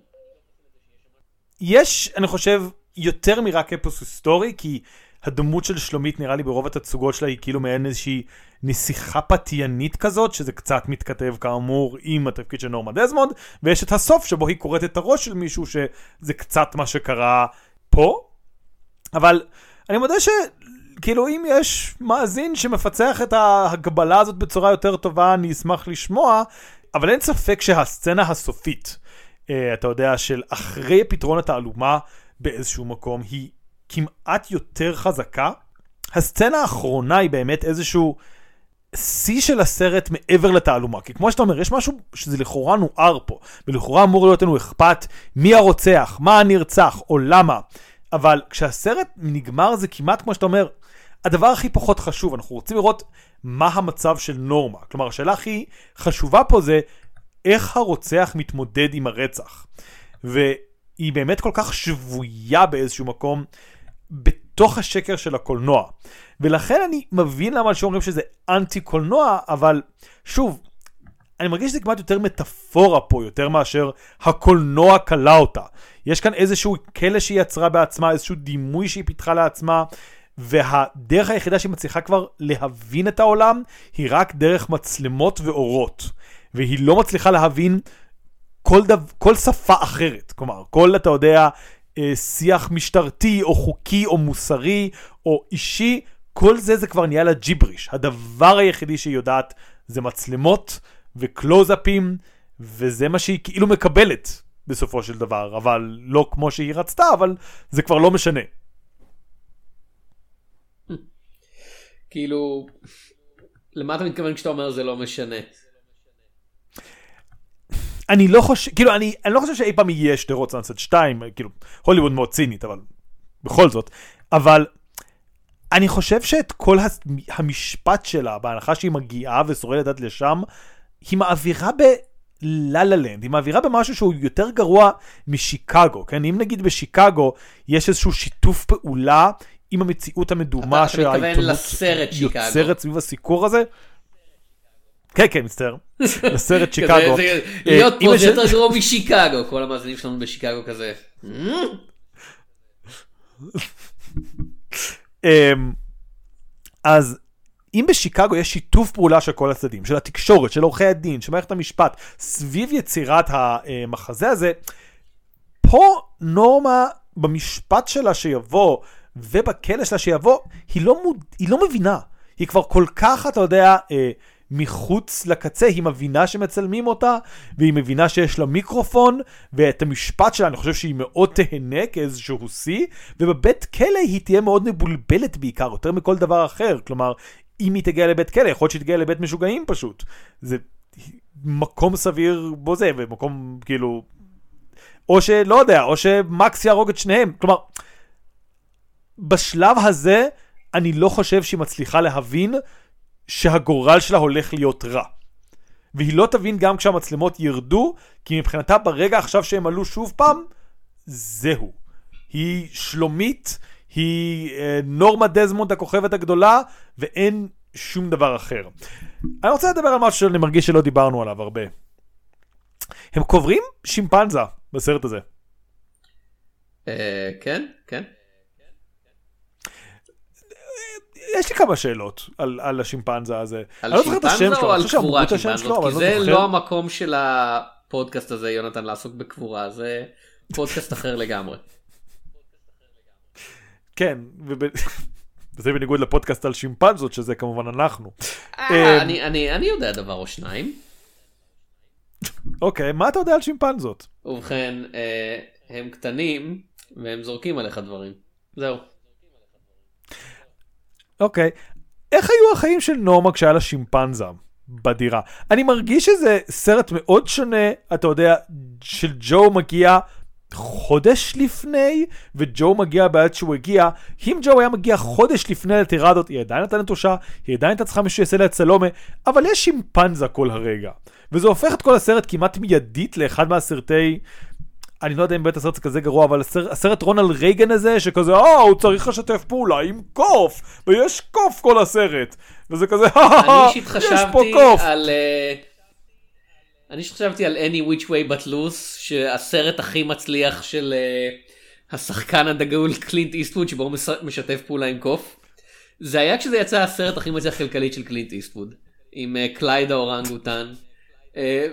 [SPEAKER 2] יש, אני חושב, יותר מרק אפוס היסטורי, כי הדמות של שלומית נראה לי ברוב התצוגות שלה היא כאילו מעין איזושהי נסיכה פתיינית כזאת, שזה קצת מתכתב כאמור עם התפקיד של נורמה דזמונד, ויש את הסוף שבו היא קוראת את הראש של מישהו שזה קצת מה שקרה פה, אבל אני מודה שכאילו אם יש מאזין שמפצח את ההגבלה הזאת בצורה יותר טובה, אני אשמח לשמוע. אבל אין ספק שהסצנה הסופית, אה, אתה יודע, של אחרי פתרון התעלומה באיזשהו מקום, היא כמעט יותר חזקה. הסצנה האחרונה היא באמת איזשהו שיא של הסרט מעבר לתעלומה. כי כמו שאתה אומר, יש משהו שזה לכאורה נוער פה, ולכאורה אמור להיות לנו אכפת מי הרוצח, מה הנרצח, או למה. אבל כשהסרט נגמר זה כמעט כמו שאתה אומר, הדבר הכי פחות חשוב, אנחנו רוצים לראות מה המצב של נורמה. כלומר, השאלה הכי חשובה פה זה איך הרוצח מתמודד עם הרצח. והיא באמת כל כך שבויה באיזשהו מקום בתוך השקר של הקולנוע. ולכן אני מבין למה שאומרים שזה אנטי קולנוע, אבל שוב, אני מרגיש שזה כמעט יותר מטאפורה פה, יותר מאשר הקולנוע כלה אותה. יש כאן איזשהו כלא שהיא יצרה בעצמה, איזשהו דימוי שהיא פיתחה לעצמה, והדרך היחידה שהיא מצליחה כבר להבין את העולם, היא רק דרך מצלמות ואורות. והיא לא מצליחה להבין כל, דו, כל שפה אחרת. כלומר, כל, אתה יודע, שיח משטרתי, או חוקי, או מוסרי, או אישי, כל זה זה כבר נהיה לה ג'יבריש. הדבר היחידי שהיא יודעת זה מצלמות וקלוזאפים, וזה מה שהיא כאילו מקבלת בסופו של דבר, אבל לא כמו שהיא רצתה, אבל זה כבר לא משנה.
[SPEAKER 1] כאילו, למה אתה מתכוון כשאתה אומר זה לא משנה?
[SPEAKER 2] אני לא חושב, כאילו, אני, אני לא חושב שאי פעם יהיה שדרות סאנסט 2, כאילו, הוליווד מאוד צינית, אבל בכל זאת. אבל אני חושב שאת כל המשפט שלה, בהנחה שהיא מגיעה ושורדת עד לשם, היא מעבירה ב... לה לה לנד, היא מעבירה במשהו שהוא יותר גרוע משיקגו, כן? אם נגיד בשיקגו יש איזשהו שיתוף פעולה עם המציאות המדומה
[SPEAKER 1] שהעיתונות
[SPEAKER 2] יוצרת סביב הסיקור הזה, כן, כן, מצטער. לסרט שיקגו.
[SPEAKER 1] להיות פה זה יותר גרוע משיקגו, כל המאזינים שלנו בשיקגו כזה.
[SPEAKER 2] אמ, אז אם בשיקגו יש שיתוף פעולה של כל הצדדים, של התקשורת, של עורכי הדין, של מערכת המשפט, סביב יצירת המחזה הזה, פה נורמה במשפט שלה שיבוא, ובכלא שלה שיבוא, היא לא, מוד... היא לא מבינה. היא כבר כל כך, אתה יודע, אה, מחוץ לקצה, היא מבינה שמצלמים אותה, והיא מבינה שיש לה מיקרופון, ואת המשפט שלה אני חושב שהיא מאוד תהנה כאיזשהו שיא, ובבית כלא היא תהיה מאוד מבולבלת בעיקר, יותר מכל דבר אחר. כלומר, אם היא תגיע לבית כלא, יכול להיות שהיא תגיע לבית משוגעים פשוט. זה מקום סביר בו זה, ומקום כאילו... או שלא יודע, או שמקס יהרוג את שניהם. כלומר, בשלב הזה, אני לא חושב שהיא מצליחה להבין שהגורל שלה הולך להיות רע. והיא לא תבין גם כשהמצלמות ירדו, כי מבחינתה ברגע עכשיו שהם עלו שוב פעם, זהו. היא שלומית, היא אה, נורמה דזמונד הכוכבת הגדולה, ואין שום דבר אחר. אני רוצה לדבר על משהו שאני מרגיש שלא דיברנו עליו הרבה. הם קוברים שימפנזה בסרט הזה.
[SPEAKER 1] אה, כן, כן.
[SPEAKER 2] יש לי כמה שאלות על, על השימפנזה הזה.
[SPEAKER 1] על לא שימפנזה או על קבורת שימפנזות? כי לא זה לא המקום של הפודקאסט הזה, יונתן, לעסוק בקבורה, זה פודקאסט אחר לגמרי.
[SPEAKER 2] כן, וזה בניגוד לפודקאסט על שימפנזות, שזה כמובן אנחנו.
[SPEAKER 1] אה, אמ, אני יודע דבר או שניים.
[SPEAKER 2] אוקיי, מה אתה יודע על שימפנזות?
[SPEAKER 1] ובכן, אה, הם קטנים והם זורקים עליך דברים. זהו.
[SPEAKER 2] אוקיי. איך היו החיים של נורמה כשהיה לה שימפנזה בדירה? אני מרגיש שזה סרט מאוד שונה, אתה יודע, של ג'ו מגיע חודש לפני, וג'ו מגיע בעד שהוא הגיע. אם ג'ו היה מגיע חודש לפני לטירדות, היא עדיין נתנה נטושה, היא עדיין הייתה צריכה מישהו שיעשה לה את סלומה, אבל יש שימפנזה כל הרגע. וזה הופך את כל הסרט כמעט מיידית לאחד מהסרטי אני לא יודע אם בית הסרט זה כזה גרוע, אבל הסרט, הסרט רונלד רייגן הזה, שכזה, אה, הוא צריך לשתף פעולה עם קוף, ויש קוף כל הסרט. וזה כזה,
[SPEAKER 1] אה, יש פה קוף. על... Uh, אני חשבתי על Every Which Way But Loose, שהסרט הכי מצליח של אה, השחקן הדגול קלינט איסטווד, שבו הוא משתף פעולה עם קוף. זה היה כשזה יצא הסרט הכי מצליח כלכלית של קלינט איסטווד, עם אה, קלייד האורנגוטן.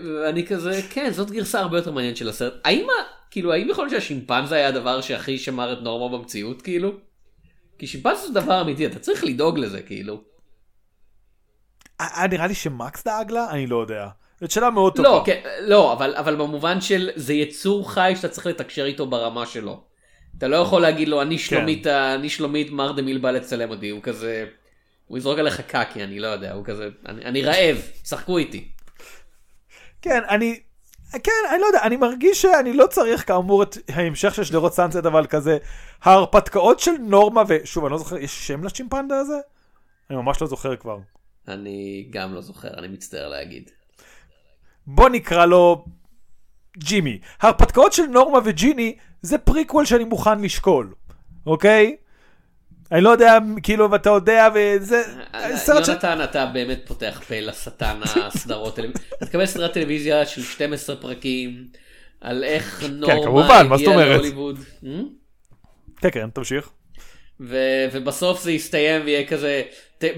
[SPEAKER 1] ואני כזה, כן, זאת גרסה הרבה יותר מעניינת של הסרט. האם כאילו, האם יכול להיות שהשימפנזה היה הדבר שהכי שמר את נורמה במציאות, כאילו? כי שימפנזה זה דבר אמיתי, אתה צריך לדאוג לזה, כאילו.
[SPEAKER 2] נראה לי שמקס דאג לה? אני לא יודע. זאת שאלה מאוד טובה.
[SPEAKER 1] לא, כן, לא, אבל, אבל במובן של זה יצור חי שאתה צריך לתקשר איתו ברמה שלו. אתה לא יכול להגיד לו, אני שלומית, אני שלומית מר דמיל בא לצלם אותי, הוא כזה, הוא יזרוק עליך קקי, אני לא יודע, הוא כזה, אני, אני רעב, שחקו איתי.
[SPEAKER 2] כן, אני, כן, אני לא יודע, אני מרגיש שאני לא צריך כאמור את ההמשך של שדרות סאנסט, אבל כזה, ההרפתקאות של נורמה, ושוב, אני לא זוכר, יש שם לצ'ימפנדה הזה? אני ממש לא זוכר כבר.
[SPEAKER 1] אני גם לא זוכר, אני מצטער להגיד.
[SPEAKER 2] בוא נקרא לו ג'ימי. ההרפתקאות של נורמה וג'ימי זה פריקוול שאני מוכן לשקול, אוקיי? אני לא יודע, כאילו, ואתה יודע, וזה...
[SPEAKER 1] יונתן, אתה באמת פותח פה לשטן הסדרות טלוויזיה. אתה תקבל סדרת טלוויזיה של 12 פרקים, על איך
[SPEAKER 2] כן,
[SPEAKER 1] נורמה הגיעה להוליווד.
[SPEAKER 2] כן, כן, תמשיך.
[SPEAKER 1] ובסוף זה יסתיים ויהיה כזה,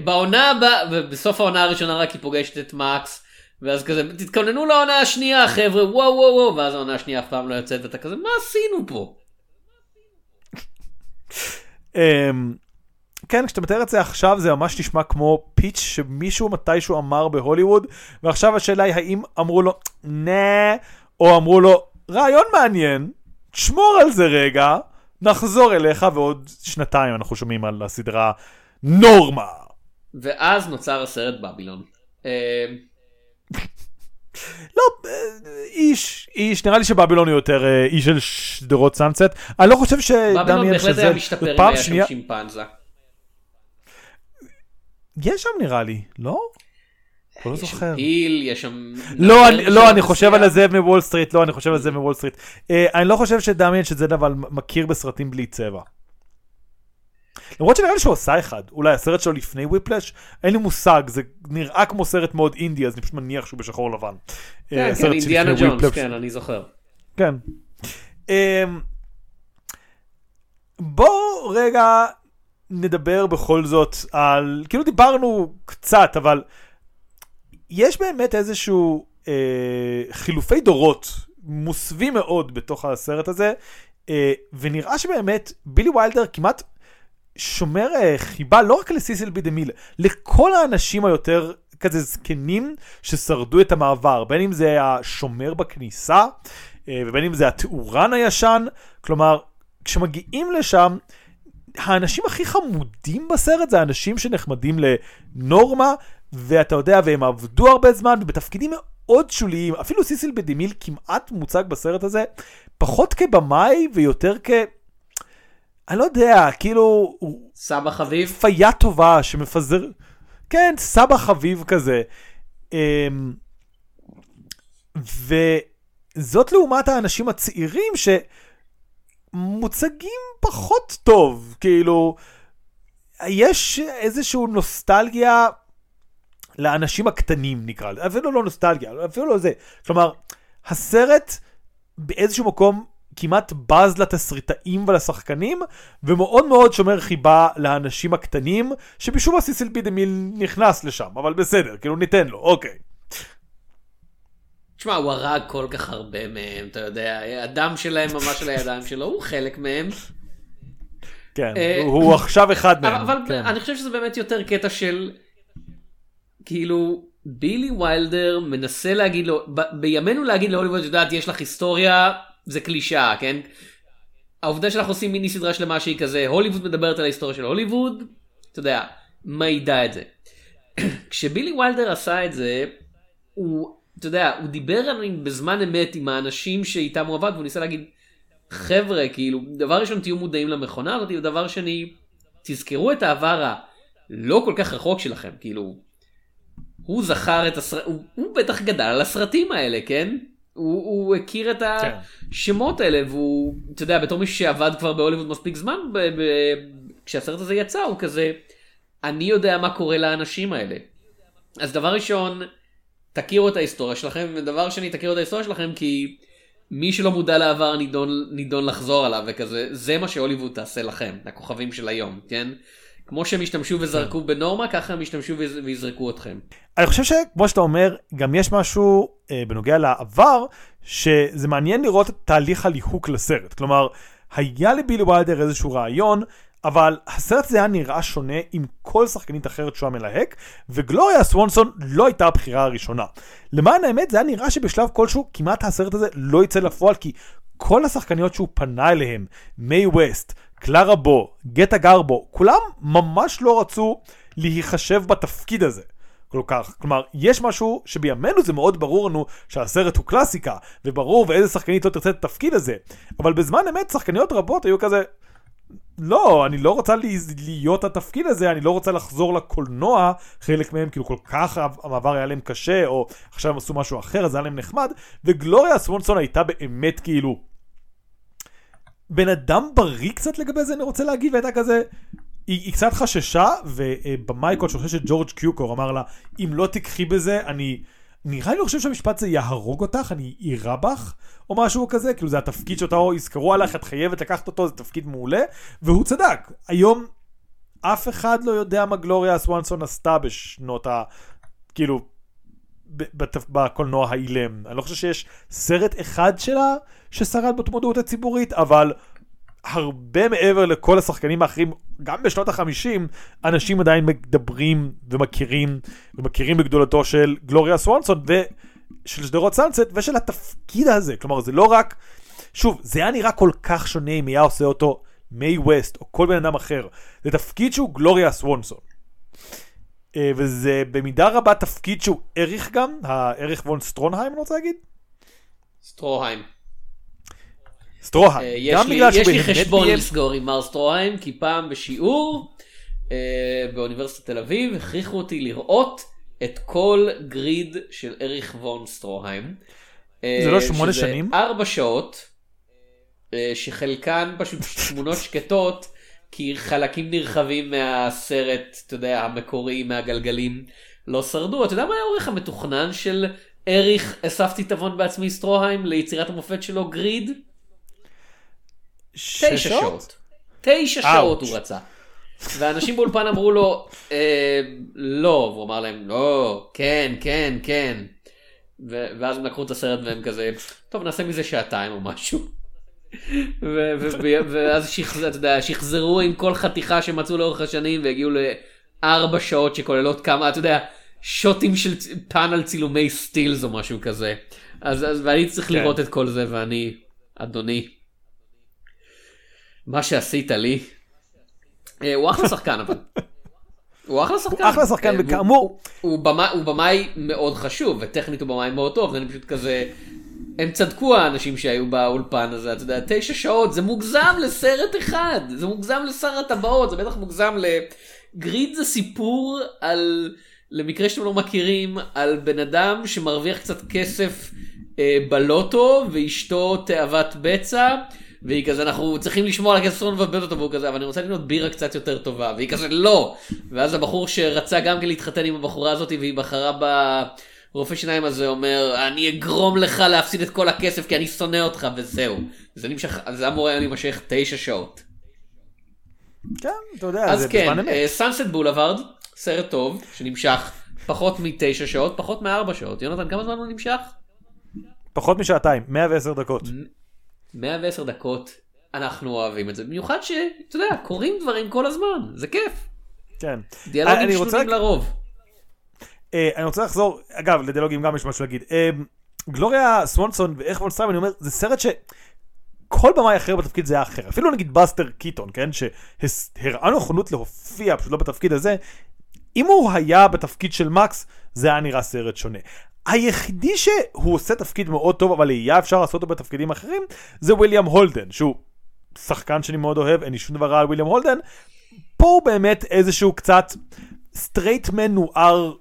[SPEAKER 1] בעונה הבאה, ובסוף העונה הראשונה רק היא פוגשת את מקס, ואז כזה, תתכוננו לעונה השנייה חבר'ה, וואו וואו וואו, ואז העונה השנייה אף פעם לא יוצאת, ואתה כזה, מה עשינו פה?
[SPEAKER 2] אמ, כן, כשאתה מתאר את זה עכשיו זה ממש נשמע כמו פיץ' שמישהו מתישהו אמר בהוליווד, ועכשיו השאלה היא האם אמרו לו נה, או אמרו לו רעיון מעניין, תשמור על זה רגע, נחזור אליך ועוד שנתיים אנחנו שומעים על הסדרה נורמה.
[SPEAKER 1] ואז נוצר הסרט בבילון.
[SPEAKER 2] לא, איש, איש, נראה לי שבבילון הוא יותר אה, איש של שדרות סאנסט. אני לא חושב שדמיין שזה...
[SPEAKER 1] בבילון בהחלט היה משתפר אם היה שם שימפנזה.
[SPEAKER 2] יש שם נראה לי, לא? לא זוכר.
[SPEAKER 1] פיל, יש שם...
[SPEAKER 2] לא, לא, אני חושב על הזאב מוול סטריט, לא, אני חושב על הזאב מוול סטריט. אה, אני לא חושב שדמיין שזה אבל מכיר בסרטים בלי צבע. למרות שנראה לי שהוא עשה אחד, אולי הסרט שלו לפני וויפלאש, אין לי מושג, זה נראה כמו סרט מאוד אינדי, אז אני פשוט מניח שהוא בשחור לבן.
[SPEAKER 1] כן, כן, אינדיאנה ג'ונס, כן, אני זוכר.
[SPEAKER 2] כן. אמ, בוא רגע נדבר בכל זאת על, כאילו דיברנו קצת, אבל יש באמת איזשהו אה, חילופי דורות מוסווים מאוד בתוך הסרט הזה, אה, ונראה שבאמת בילי ויילדר כמעט שומר אה, חיבה לא רק לסיסיל בי דה מיל, לכל האנשים היותר כזה זקנים ששרדו את המעבר, בין אם זה השומר בכניסה, אה, ובין אם זה התאורן הישן, כלומר, כשמגיעים לשם, האנשים הכי חמודים בסרט זה האנשים שנחמדים לנורמה, ואתה יודע, והם עבדו הרבה זמן, ובתפקידים מאוד שוליים, אפילו סיסיל בדימיל כמעט מוצג בסרט הזה, פחות כבמאי ויותר כ... אני לא יודע, כאילו...
[SPEAKER 1] סבא חביב?
[SPEAKER 2] פייה טובה שמפזר... כן, סבא חביב כזה. אמ, וזאת לעומת האנשים הצעירים שמוצגים פחות טוב, כאילו... יש איזושהי נוסטלגיה לאנשים הקטנים נקרא לזה, אפילו לא נוסטלגיה, אפילו לא זה. כלומר, הסרט באיזשהו מקום כמעט בז לתסריטאים ולשחקנים, ומאוד מאוד שומר חיבה לאנשים הקטנים, שמשום מה סיסיל פידמיל נכנס לשם, אבל בסדר, כאילו ניתן לו, אוקיי.
[SPEAKER 1] תשמע, הוא הרג כל כך הרבה מהם, אתה יודע, הדם שלהם ממש על הידיים שלו, הוא חלק מהם.
[SPEAKER 2] כן, אה, הוא עכשיו אחד מהם.
[SPEAKER 1] אבל כן. אני חושב שזה באמת יותר קטע של, כאילו, בילי ויילדר מנסה להגיד לו, בימינו להגיד להוליווד, את יודעת, יש לך היסטוריה זה קלישאה, כן? העובדה שאנחנו עושים מיני סדרה שלמה שהיא כזה, הוליווד מדברת על ההיסטוריה של הוליווד, אתה יודע, מעידה את זה. כשבילי וילדר עשה את זה, הוא, אתה יודע, הוא דיבר בזמן אמת עם האנשים שאיתם הוא עבד, והוא ניסה להגיד, חבר'ה, כאילו, דבר ראשון תהיו מודעים למכונה הזאת, ודבר שני, תזכרו את העבר הלא כל כך רחוק שלכם, כאילו, הוא זכר את הסרט, הוא, הוא בטח גדל על הסרטים האלה, כן? הוא, הוא הכיר את כן. השמות האלה והוא, אתה יודע, בתור מישהו שעבד כבר בהוליווד מספיק זמן, ב, ב, כשהסרט הזה יצא הוא כזה, אני יודע מה קורה לאנשים האלה. אז דבר ראשון, תכירו את ההיסטוריה שלכם, ודבר שני, תכירו את ההיסטוריה שלכם כי מי שלא מודע לעבר נידון, נידון לחזור עליו וכזה, זה מה שהוליווד תעשה לכם, הכוכבים של היום, כן? כמו שהם השתמשו וזרקו בנורמה, ככה הם השתמשו ויזרקו אתכם.
[SPEAKER 2] אני חושב שכמו שאתה אומר, גם יש משהו אה, בנוגע לעבר, שזה מעניין לראות את תהליך הליהוק לסרט. כלומר, היה לבילי וילדר איזשהו רעיון, אבל הסרט הזה היה נראה שונה עם כל שחקנית אחרת שהוא היה מלהק, וגלוריה סוונסון לא הייתה הבחירה הראשונה. למען האמת, זה היה נראה שבשלב כלשהו כמעט הסרט הזה לא יצא לפועל, כי כל השחקניות שהוא פנה אליהם, מיי ווסט, קלרה בו, גטה גרבו, כולם ממש לא רצו להיחשב בתפקיד הזה. כל כך. כלומר, יש משהו שבימינו זה מאוד ברור לנו שהסרט הוא קלאסיקה, וברור ואיזה שחקנית לא תרצה את התפקיד הזה, אבל בזמן אמת שחקניות רבות היו כזה, לא, אני לא רוצה להיות התפקיד הזה, אני לא רוצה לחזור לקולנוע, חלק מהם כאילו כל כך המעבר היה להם קשה, או עכשיו הם עשו משהו אחר, אז היה להם נחמד, וגלוריה סוונסון הייתה באמת כאילו בן אדם בריא קצת לגבי זה, אני רוצה להגיד, והייתה כזה, היא, היא קצת חששה, ובמאי כלשהו, אני חושב שג'ורג' קיוקור אמר לה, אם לא תיקחי בזה, אני... נראה לי לא חושב שהמשפט הזה יהרוג אותך, אני אירה בך, או משהו כזה, כאילו זה התפקיד שאותו יזכרו עליך, את חייבת לקחת אותו, זה תפקיד מעולה, והוא צדק. היום אף אחד לא יודע מה גלוריה סוונסון עשתה בשנות ה... כאילו, בקולנוע האילם. אני לא חושב שיש סרט אחד שלה ששרד במודעות הציבורית, אבל הרבה מעבר לכל השחקנים האחרים, גם בשנות החמישים, אנשים עדיין מדברים ומכירים, ומכירים בגדולתו של גלוריה סוונסון ושל שדרות סנסט ושל התפקיד הזה. כלומר, זה לא רק... שוב, זה היה נראה כל כך שונה אם היה עושה אותו מיי ווסט או כל בן אדם אחר. זה תפקיד שהוא גלוריה סוונסון. אה, וזה במידה רבה תפקיד שהוא ערך גם, הערך וון סטרונהיים, אני רוצה להגיד?
[SPEAKER 1] סטרוהיים.
[SPEAKER 2] סטרוהיים.
[SPEAKER 1] אה, בגלל שהוא יש לי חשבון לסגור עם מר סטרוהיים, כי פעם בשיעור אה, באוניברסיטת תל אביב הכריחו אותי לראות את כל גריד של אריך וון סטרוהיים.
[SPEAKER 2] זה לא שמונה שנים?
[SPEAKER 1] ארבע שעות, שחלקן פשוט תמונות שקטות. כי חלקים נרחבים מהסרט, אתה יודע, המקורי, מהגלגלים, לא שרדו. אתה יודע מה היה האורך המתוכנן של אריך אספתי תבון בעצמי סטרוהיים ליצירת המופת שלו גריד? תשע שעות. תשע שעות הוא רצה. ואנשים באולפן אמרו לו, אה, לא, והוא אמר להם, לא, כן, כן, כן. ואז הם לקחו את הסרט והם כזה, טוב נעשה מזה שעתיים או משהו. ואז שחזרו עם כל חתיכה שמצאו לאורך השנים והגיעו לארבע שעות שכוללות כמה, אתה יודע, שוטים של פאנל צילומי סטילס או משהו כזה. אז, אז ואני צריך כן. לראות את כל זה ואני, אדוני, מה שעשית לי, אה, הוא אחלה שחקן אבל. הוא אחלה שחקן.
[SPEAKER 2] הוא אחלה שחקן אה, וכאמור.
[SPEAKER 1] הוא במאי מאוד חשוב וטכנית הוא במאי מאוד טוב, אני פשוט כזה, הם צדקו האנשים שהיו באולפן הזה, אתה יודע, תשע שעות, זה מוגזם לסרט אחד, זה מוגזם לשר הטבעות, זה בטח מוגזם ל... גריד זה סיפור על, למקרה שאתם לא מכירים, על בן אדם שמרוויח קצת כסף אה, בלוטו, ואשתו תאוות בצע. והיא כזה אנחנו צריכים לשמור על הכסף שלנו ולבד אותו והוא כזה אבל אני רוצה לקנות בירה קצת יותר טובה והיא כזה לא ואז הבחור שרצה גם כן להתחתן עם הבחורה הזאת והיא בחרה ב... רופא שיניים הזה אומר, אני אגרום לך להפסיד את כל הכסף כי אני שונא אותך וזהו. זה נמשך, זה אמור היה להימשך תשע שעות.
[SPEAKER 2] כן, אתה יודע, זה
[SPEAKER 1] כן, בזמן אמת. אז כן, סאנסט בולווארד, סרט טוב, שנמשך פחות מתשע שעות, פחות מארבע שעות. יונתן, כמה זמן הוא נמשך?
[SPEAKER 2] פחות משעתיים, 110 דקות.
[SPEAKER 1] 110 דקות, אנחנו אוהבים את זה. במיוחד שאתה יודע, קורים דברים כל הזמן, זה כיף.
[SPEAKER 2] כן.
[SPEAKER 1] דיאלוגים שנונים לרוב.
[SPEAKER 2] אה, אני רוצה לחזור, אגב, לדיאלוגים גם יש משהו להגיד. אה, גלוריה סוונסון ואיך וולסטריים, אני אומר, זה סרט ש... כל במאי אחר בתפקיד זה היה אחר. אפילו נגיד בסטר קיטון, כן? שהראה נכונות להופיע, פשוט לא בתפקיד הזה. אם הוא היה בתפקיד של מקס, זה היה נראה סרט שונה. היחידי שהוא עושה תפקיד מאוד טוב, אבל היה אפשר לעשות אותו בתפקידים אחרים, זה וויליאם הולדן, שהוא שחקן שאני מאוד אוהב, אין לי שום דבר רע על וויליאם הולדן. פה הוא באמת איזשהו קצת straight man נוער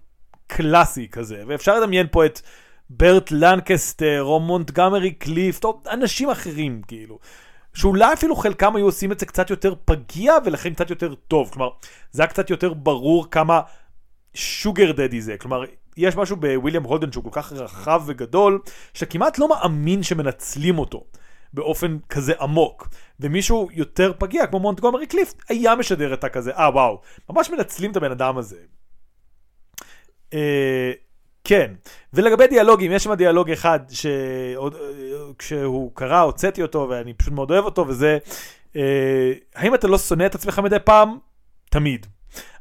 [SPEAKER 2] קלאסי כזה, ואפשר לדמיין פה את ברט לנקסטר, או מונטגומרי קליפט, או אנשים אחרים, כאילו. שאולי אפילו חלקם היו עושים את זה קצת יותר פגיע, ולכן קצת יותר טוב. כלומר, זה היה קצת יותר ברור כמה sugar daddy זה. כלומר, יש משהו בוויליאם הולדן שהוא כל כך רחב וגדול, שכמעט לא מאמין שמנצלים אותו. באופן כזה עמוק. ומישהו יותר פגיע, כמו מונטגומרי קליפט, היה משדר את הכזה, אה וואו, ממש מנצלים את הבן אדם הזה. אה, כן, ולגבי דיאלוגים, יש שם דיאלוג אחד שכשהוא קרא, הוצאתי אותו ואני פשוט מאוד אוהב אותו, וזה אה, האם אתה לא שונא את עצמך מדי פעם? תמיד.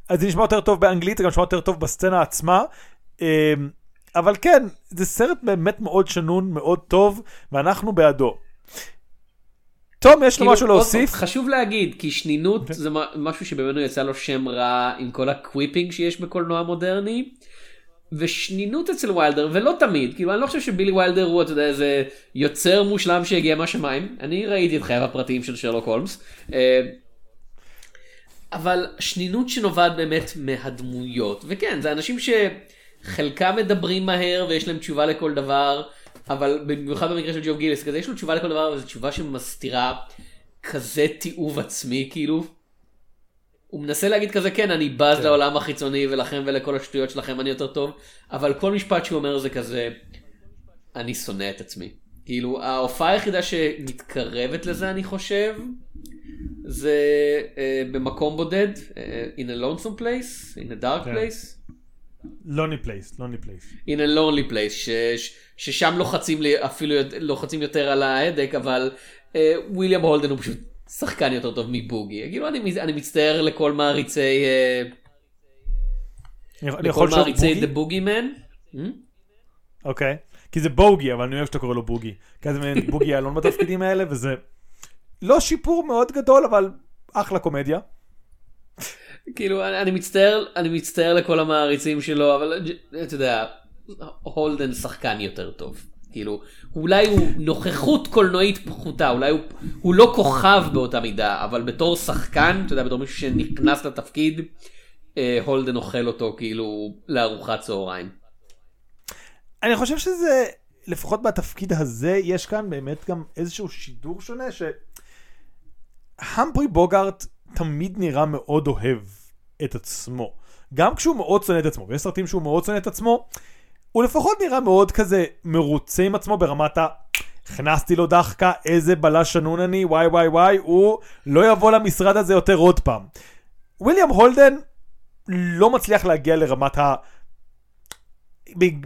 [SPEAKER 2] אז זה נשמע יותר טוב באנגלית, זה גם נשמע יותר טוב בסצנה עצמה. אה, אבל כן, זה סרט באמת מאוד שנון, מאוד טוב, ואנחנו בעדו. תום, יש לו
[SPEAKER 1] כאילו,
[SPEAKER 2] משהו
[SPEAKER 1] עוד-
[SPEAKER 2] להוסיף?
[SPEAKER 1] חשוב להגיד, כי שנינות זה מה- משהו שבאמת יצא לו שם רע עם כל ה quipping שיש בקולנוע מודרני. ושנינות אצל ויילדר, ולא תמיד, כאילו אני לא חושב שבילי ויילדר הוא, אתה יודע, איזה יוצר מושלם שהגיע מהשמיים, אני ראיתי את חייו הפרטיים של שרלוק הולמס, אה, אבל שנינות שנובעת באמת מהדמויות, וכן, זה אנשים שחלקם מדברים מהר ויש להם תשובה לכל דבר, אבל במיוחד במקרה של ג'וב גיליס, כזה יש לו תשובה לכל דבר, אבל זו תשובה שמסתירה כזה תיעוב עצמי, כאילו. הוא מנסה להגיד כזה, כן, אני בז לעולם החיצוני ולכם ולכל השטויות שלכם, אני יותר טוב, אבל כל משפט שהוא אומר זה כזה, אני שונא את עצמי. כאילו, ההופעה היחידה שמתקרבת לזה, אני חושב, זה uh, במקום בודד, uh, in a lonesome place, in a dark
[SPEAKER 2] כן.
[SPEAKER 1] place,
[SPEAKER 2] lonely place, lonely place.
[SPEAKER 1] in a lonely place, ש, ש, ששם לוחצים לי אפילו לוחצים יותר על ההדק, אבל uh, וויליאם הולדן הוא פשוט שחקן יותר טוב מבוגי. כאילו, אני, אני מצטער לכל מעריצי, uh,
[SPEAKER 2] אני
[SPEAKER 1] לכל מעריצי
[SPEAKER 2] בוגי?
[SPEAKER 1] The Boogeyman. Hmm?
[SPEAKER 2] אוקיי. כי זה בוגי, אבל אני אוהב שאתה קורא לו בוגי. כי זה מעין בוגי אלון בתפקידים האלה, וזה לא שיפור מאוד גדול, אבל אחלה קומדיה.
[SPEAKER 1] כאילו אני, אני מצטער אני מצטער לכל המעריצים שלו אבל ג'- אתה יודע הולדן שחקן יותר טוב כאילו אולי הוא נוכחות קולנועית פחותה אולי הוא, הוא לא כוכב באותה מידה אבל בתור שחקן אתה יודע בתור מישהו שנכנס לתפקיד אה, הולדן אוכל אותו כאילו לארוחת צהריים.
[SPEAKER 2] אני חושב שזה, לפחות בתפקיד הזה, יש כאן באמת גם איזשהו שידור שונה, ש... המפרי בוגארט תמיד נראה מאוד אוהב את עצמו. גם כשהוא מאוד שונא את עצמו, ויש סרטים שהוא מאוד שונא את עצמו, הוא לפחות נראה מאוד כזה מרוצה עם עצמו ברמת ה... הכנסתי לו דחקה, איזה בלש שנון אני, וואי וואי וואי, הוא לא יבוא למשרד הזה יותר עוד פעם. וויליאם הולדן לא מצליח להגיע לרמת ה...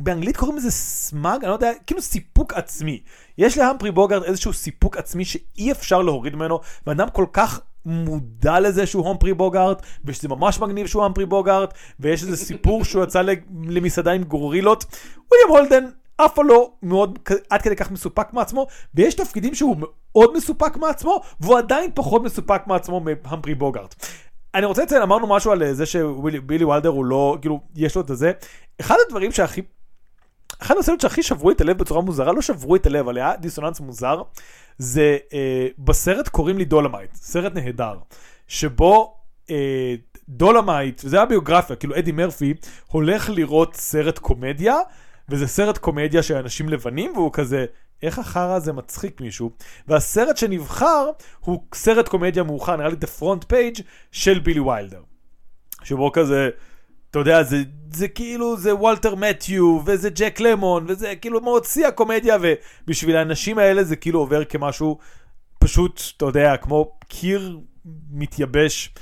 [SPEAKER 2] באנגלית קוראים לזה smug, אני לא יודע, כאילו סיפוק עצמי. יש להמפרי בוגארד איזשהו סיפוק עצמי שאי אפשר להוריד ממנו, ואדם כל כך מודע לזה שהוא המפרי בוגארד, ושזה ממש מגניב שהוא המפרי בוגארד, ויש איזה סיפור שהוא יצא למסעדה עם גורילות. וויליאם הולדן אף פעם לא מאוד עד כדי כך מסופק מעצמו, ויש תפקידים שהוא מאוד מסופק מעצמו, והוא עדיין פחות מסופק מעצמו מהמפרי בוגארד. אני רוצה לציין, אמרנו משהו על אה, זה שבילי ויילדר הוא לא, כאילו, יש לו את הזה. אחד הדברים שהכי, אחד הסצנות שהכי שברו את הלב בצורה מוזרה, לא שברו את הלב, אבל היה דיסוננס מוזר, זה אה, בסרט קוראים לי דולמייט, סרט נהדר, שבו אה, דולמייט, וזה היה ביוגרפיה, כאילו אדי מרפי הולך לראות סרט קומדיה, וזה סרט קומדיה של אנשים לבנים, והוא כזה, איך החרא הזה מצחיק מישהו? והסרט שנבחר הוא סרט קומדיה מאוחר, נראה לי The Front Page של בילי ויילדר. שבו כזה, אתה יודע, זה, זה כאילו, זה וולטר מתאו, וזה ג'ק למון, וזה כאילו מאוד שיא הקומדיה, ובשביל האנשים האלה זה כאילו עובר כמשהו פשוט, אתה יודע, כמו קיר מתייבש.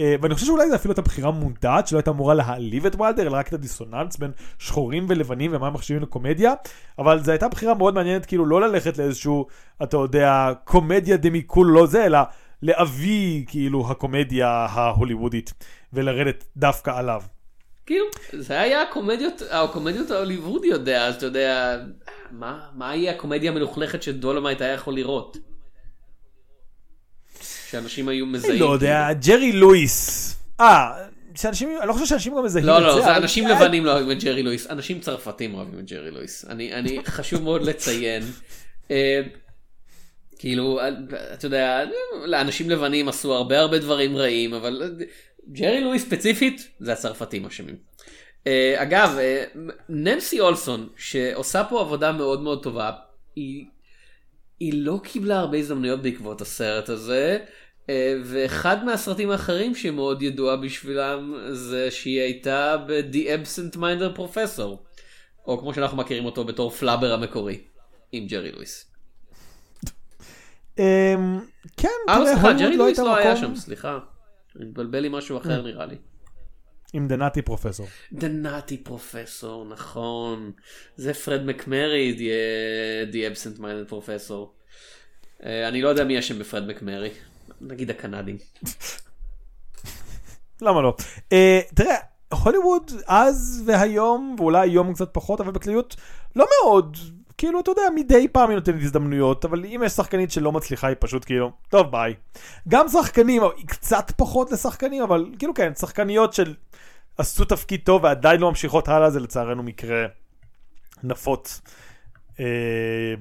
[SPEAKER 2] אה, ואני חושב שאולי זו אפילו הייתה בחירה מודעת שלא הייתה אמורה להעליב את וילדר, אלא רק את הדיסוננס בין שחורים ולבנים ומה הם מחשיבים לקומדיה, אבל זו הייתה בחירה מאוד מעניינת כאילו לא ללכת לאיזשהו, אתה יודע, קומדיה דמיקול לא זה, אלא לאבי כאילו הקומדיה ההוליוודית, ולרדת דווקא עליו.
[SPEAKER 1] כאילו זה היה הקומדיות הקומדיות ההוליוודיות דאז אתה יודע מה מה יהיה הקומדיה המלוכלכת שדולמייט היה יכול לראות. שאנשים היו מזהים.
[SPEAKER 2] לא יודע, ג'רי לואיס. אה, שאנשים, אני לא חושב שאנשים גם מזהים
[SPEAKER 1] לא
[SPEAKER 2] את זה.
[SPEAKER 1] לא זה
[SPEAKER 2] אבל-
[SPEAKER 1] אנשים לבנים לא אוהבים את ג'רי לואיס אנשים צרפתים אוהבים את ג'רי לואיס אני אני חשוב מאוד לציין. אה, כאילו אה, אתה יודע לאנשים לבנים עשו הרבה הרבה דברים רעים אבל אה, ג'רי לואיס ספציפית זה הצרפתים אשמים. אה, אגב אה, ננסי אולסון שעושה פה עבודה מאוד מאוד טובה היא, היא לא קיבלה הרבה הזדמנויות בעקבות הסרט הזה. אה, ואחד מהסרטים האחרים שמאוד ידועה בשבילם זה שהיא הייתה ב-The Absent Minder Professor, או כמו שאנחנו מכירים אותו בתור פלאבר המקורי, עם ג'רי לואיס.
[SPEAKER 2] אמ, כן,
[SPEAKER 1] אה,
[SPEAKER 2] תראה, הוליווד
[SPEAKER 1] ג'רי לואיס
[SPEAKER 2] הייתה
[SPEAKER 1] לא היה
[SPEAKER 2] מקום-
[SPEAKER 1] שם, סליחה. אני מתבלבל עם משהו אחר נראה לי.
[SPEAKER 2] עם דנאטי פרופסור.
[SPEAKER 1] Nutty Professor, נכון. זה פרד מקמרי, The, Absent Minded Professor. אה, אני לא יודע מי אשם בפרד מקמרי. נגיד הקנדים.
[SPEAKER 2] למה לא? Uh, תראה, הוליווד אז והיום, ואולי היום קצת פחות, אבל בכלליות לא מאוד. כאילו, אתה יודע, מדי פעם היא נותנת הזדמנויות, אבל אם יש שחקנית שלא מצליחה, היא פשוט כאילו, טוב, ביי. גם שחקנים, היא קצת פחות לשחקנים, אבל כאילו כן, שחקניות של עשו תפקיד טוב ועדיין לא ממשיכות הלאה, זה לצערנו מקרה נפוץ. אה,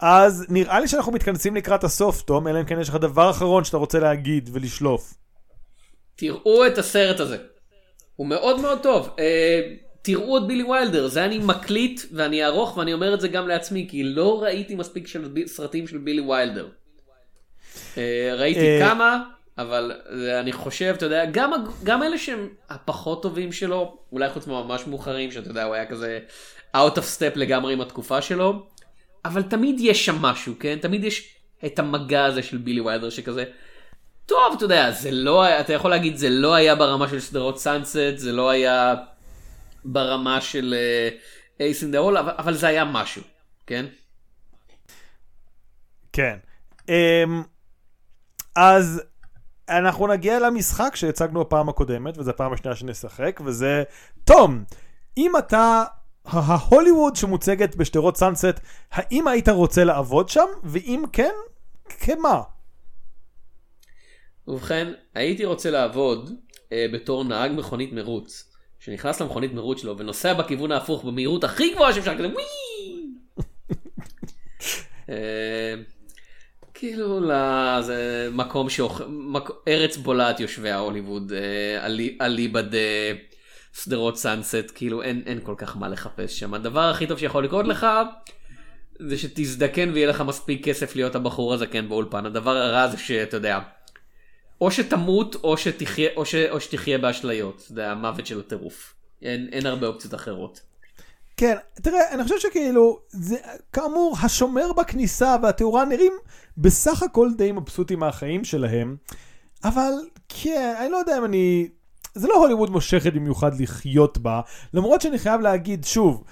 [SPEAKER 2] אז נראה לי שאנחנו מתכנסים לקראת הסוף, תום, אלא אם כן יש לך דבר אחרון שאתה רוצה להגיד ולשלוף.
[SPEAKER 1] תראו את הסרט הזה. הוא מאוד מאוד טוב. Uh, תראו את בילי ויילדר, זה אני מקליט ואני ארוך ואני אומר את זה גם לעצמי, כי לא ראיתי מספיק של סרטים של בילי ויילדר. Uh, ראיתי uh... כמה, אבל אני חושב, אתה יודע, גם, גם אלה שהם הפחות טובים שלו, אולי חוץ מממש מאוחרים, שאתה יודע, הוא היה כזה out of step לגמרי עם התקופה שלו, אבל תמיד יש שם משהו, כן? תמיד יש את המגע הזה של בילי ויילדר שכזה, טוב, אתה יודע, זה לא היה, אתה יכול להגיד, זה לא היה ברמה של שדרות סאנסט, זה לא היה ברמה של Ace in the Hole, אבל זה היה משהו, כן?
[SPEAKER 2] כן. Um, אז אנחנו נגיע למשחק שהצגנו בפעם הקודמת, וזו הפעם השנייה שנשחק, וזה תום, אם אתה ההוליווד שמוצגת בשדרות סאנסט, האם היית רוצה לעבוד שם? ואם כן, כמה?
[SPEAKER 1] ובכן, הייתי רוצה לעבוד אה, בתור נהג מכונית מרוץ, שנכנס למכונית מרוץ שלו ונוסע בכיוון ההפוך במהירות הכי גבוהה שאפשר, כזה וואי! אה, כאילו, זה מקום שאוכ... מק... ארץ בולעת יושבי ההוליווד, אה, אליבא דה שדרות סאנסט, כאילו אין, אין כל כך מה לחפש שם. הדבר הכי טוב שיכול לקרות לך, זה שתזדקן ויהיה לך מספיק כסף להיות הבחור הזקן באולפן. הדבר הרע זה שאתה יודע, או שתמות או שתחיה, או, ש, או שתחיה באשליות, זה המוות של הטירוף. אין, אין הרבה אופציות אחרות.
[SPEAKER 2] כן, תראה, אני חושב שכאילו, זה, כאמור, השומר בכניסה והתאורה נראים בסך הכל די מבסוטים מהחיים שלהם, אבל כן, אני לא יודע אם אני... זה לא הוליווד מושכת במיוחד לחיות בה, למרות שאני חייב להגיד, שוב,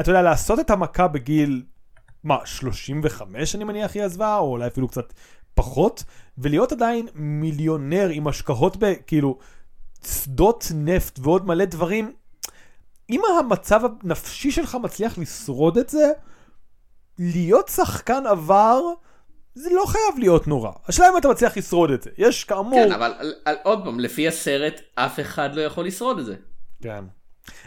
[SPEAKER 2] אתה יודע, לעשות את המכה בגיל, מה, 35 אני מניח היא עזבה, או אולי אפילו קצת פחות, ולהיות עדיין מיליונר עם השקעות בכאילו שדות נפט ועוד מלא דברים, אם המצב הנפשי שלך מצליח לשרוד את זה, להיות שחקן עבר, זה לא חייב להיות נורא. השאלה אם אתה מצליח לשרוד את זה. יש כאמור...
[SPEAKER 1] כן, אבל על, על, עוד פעם, לפי הסרט, אף אחד לא יכול לשרוד את זה.
[SPEAKER 2] כן.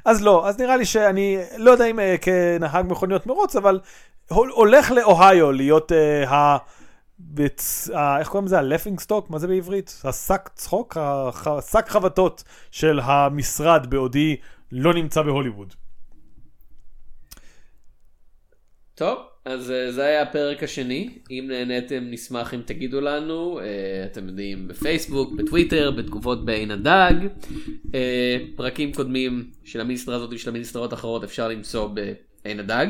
[SPEAKER 2] אז לא, אז נראה לי שאני, לא יודע אם uh, כנהג מכוניות מרוץ, אבל הולך לאוהיו להיות uh, ה... בצ... איך קוראים לזה? הלפינג סטוק? מה זה בעברית? השק צחוק? השק חבטות של המשרד בעודי לא נמצא בהוליווד.
[SPEAKER 1] טוב, אז uh, זה היה הפרק השני. אם נהניתם, נשמח אם תגידו לנו. Uh, אתם יודעים, בפייסבוק, בטוויטר, בתגובות בעין הדג. Uh, פרקים קודמים של המיניסטרה הזאת ושל המיניסטרות האחרות אפשר למצוא בעין הדג.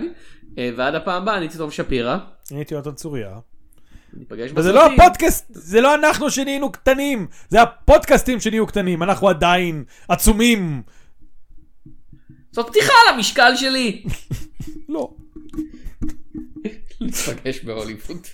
[SPEAKER 1] ועד הפעם הבאה, אני הייתי תום שפירא.
[SPEAKER 2] אני הייתי יונתן צוריה. וזה לא הפודקאסט, זה לא אנחנו שנהיינו קטנים, זה הפודקאסטים שנהיו קטנים, אנחנו עדיין עצומים.
[SPEAKER 1] זאת פתיחה למשקל שלי.
[SPEAKER 2] לא.
[SPEAKER 1] להיפגש בהוליווד.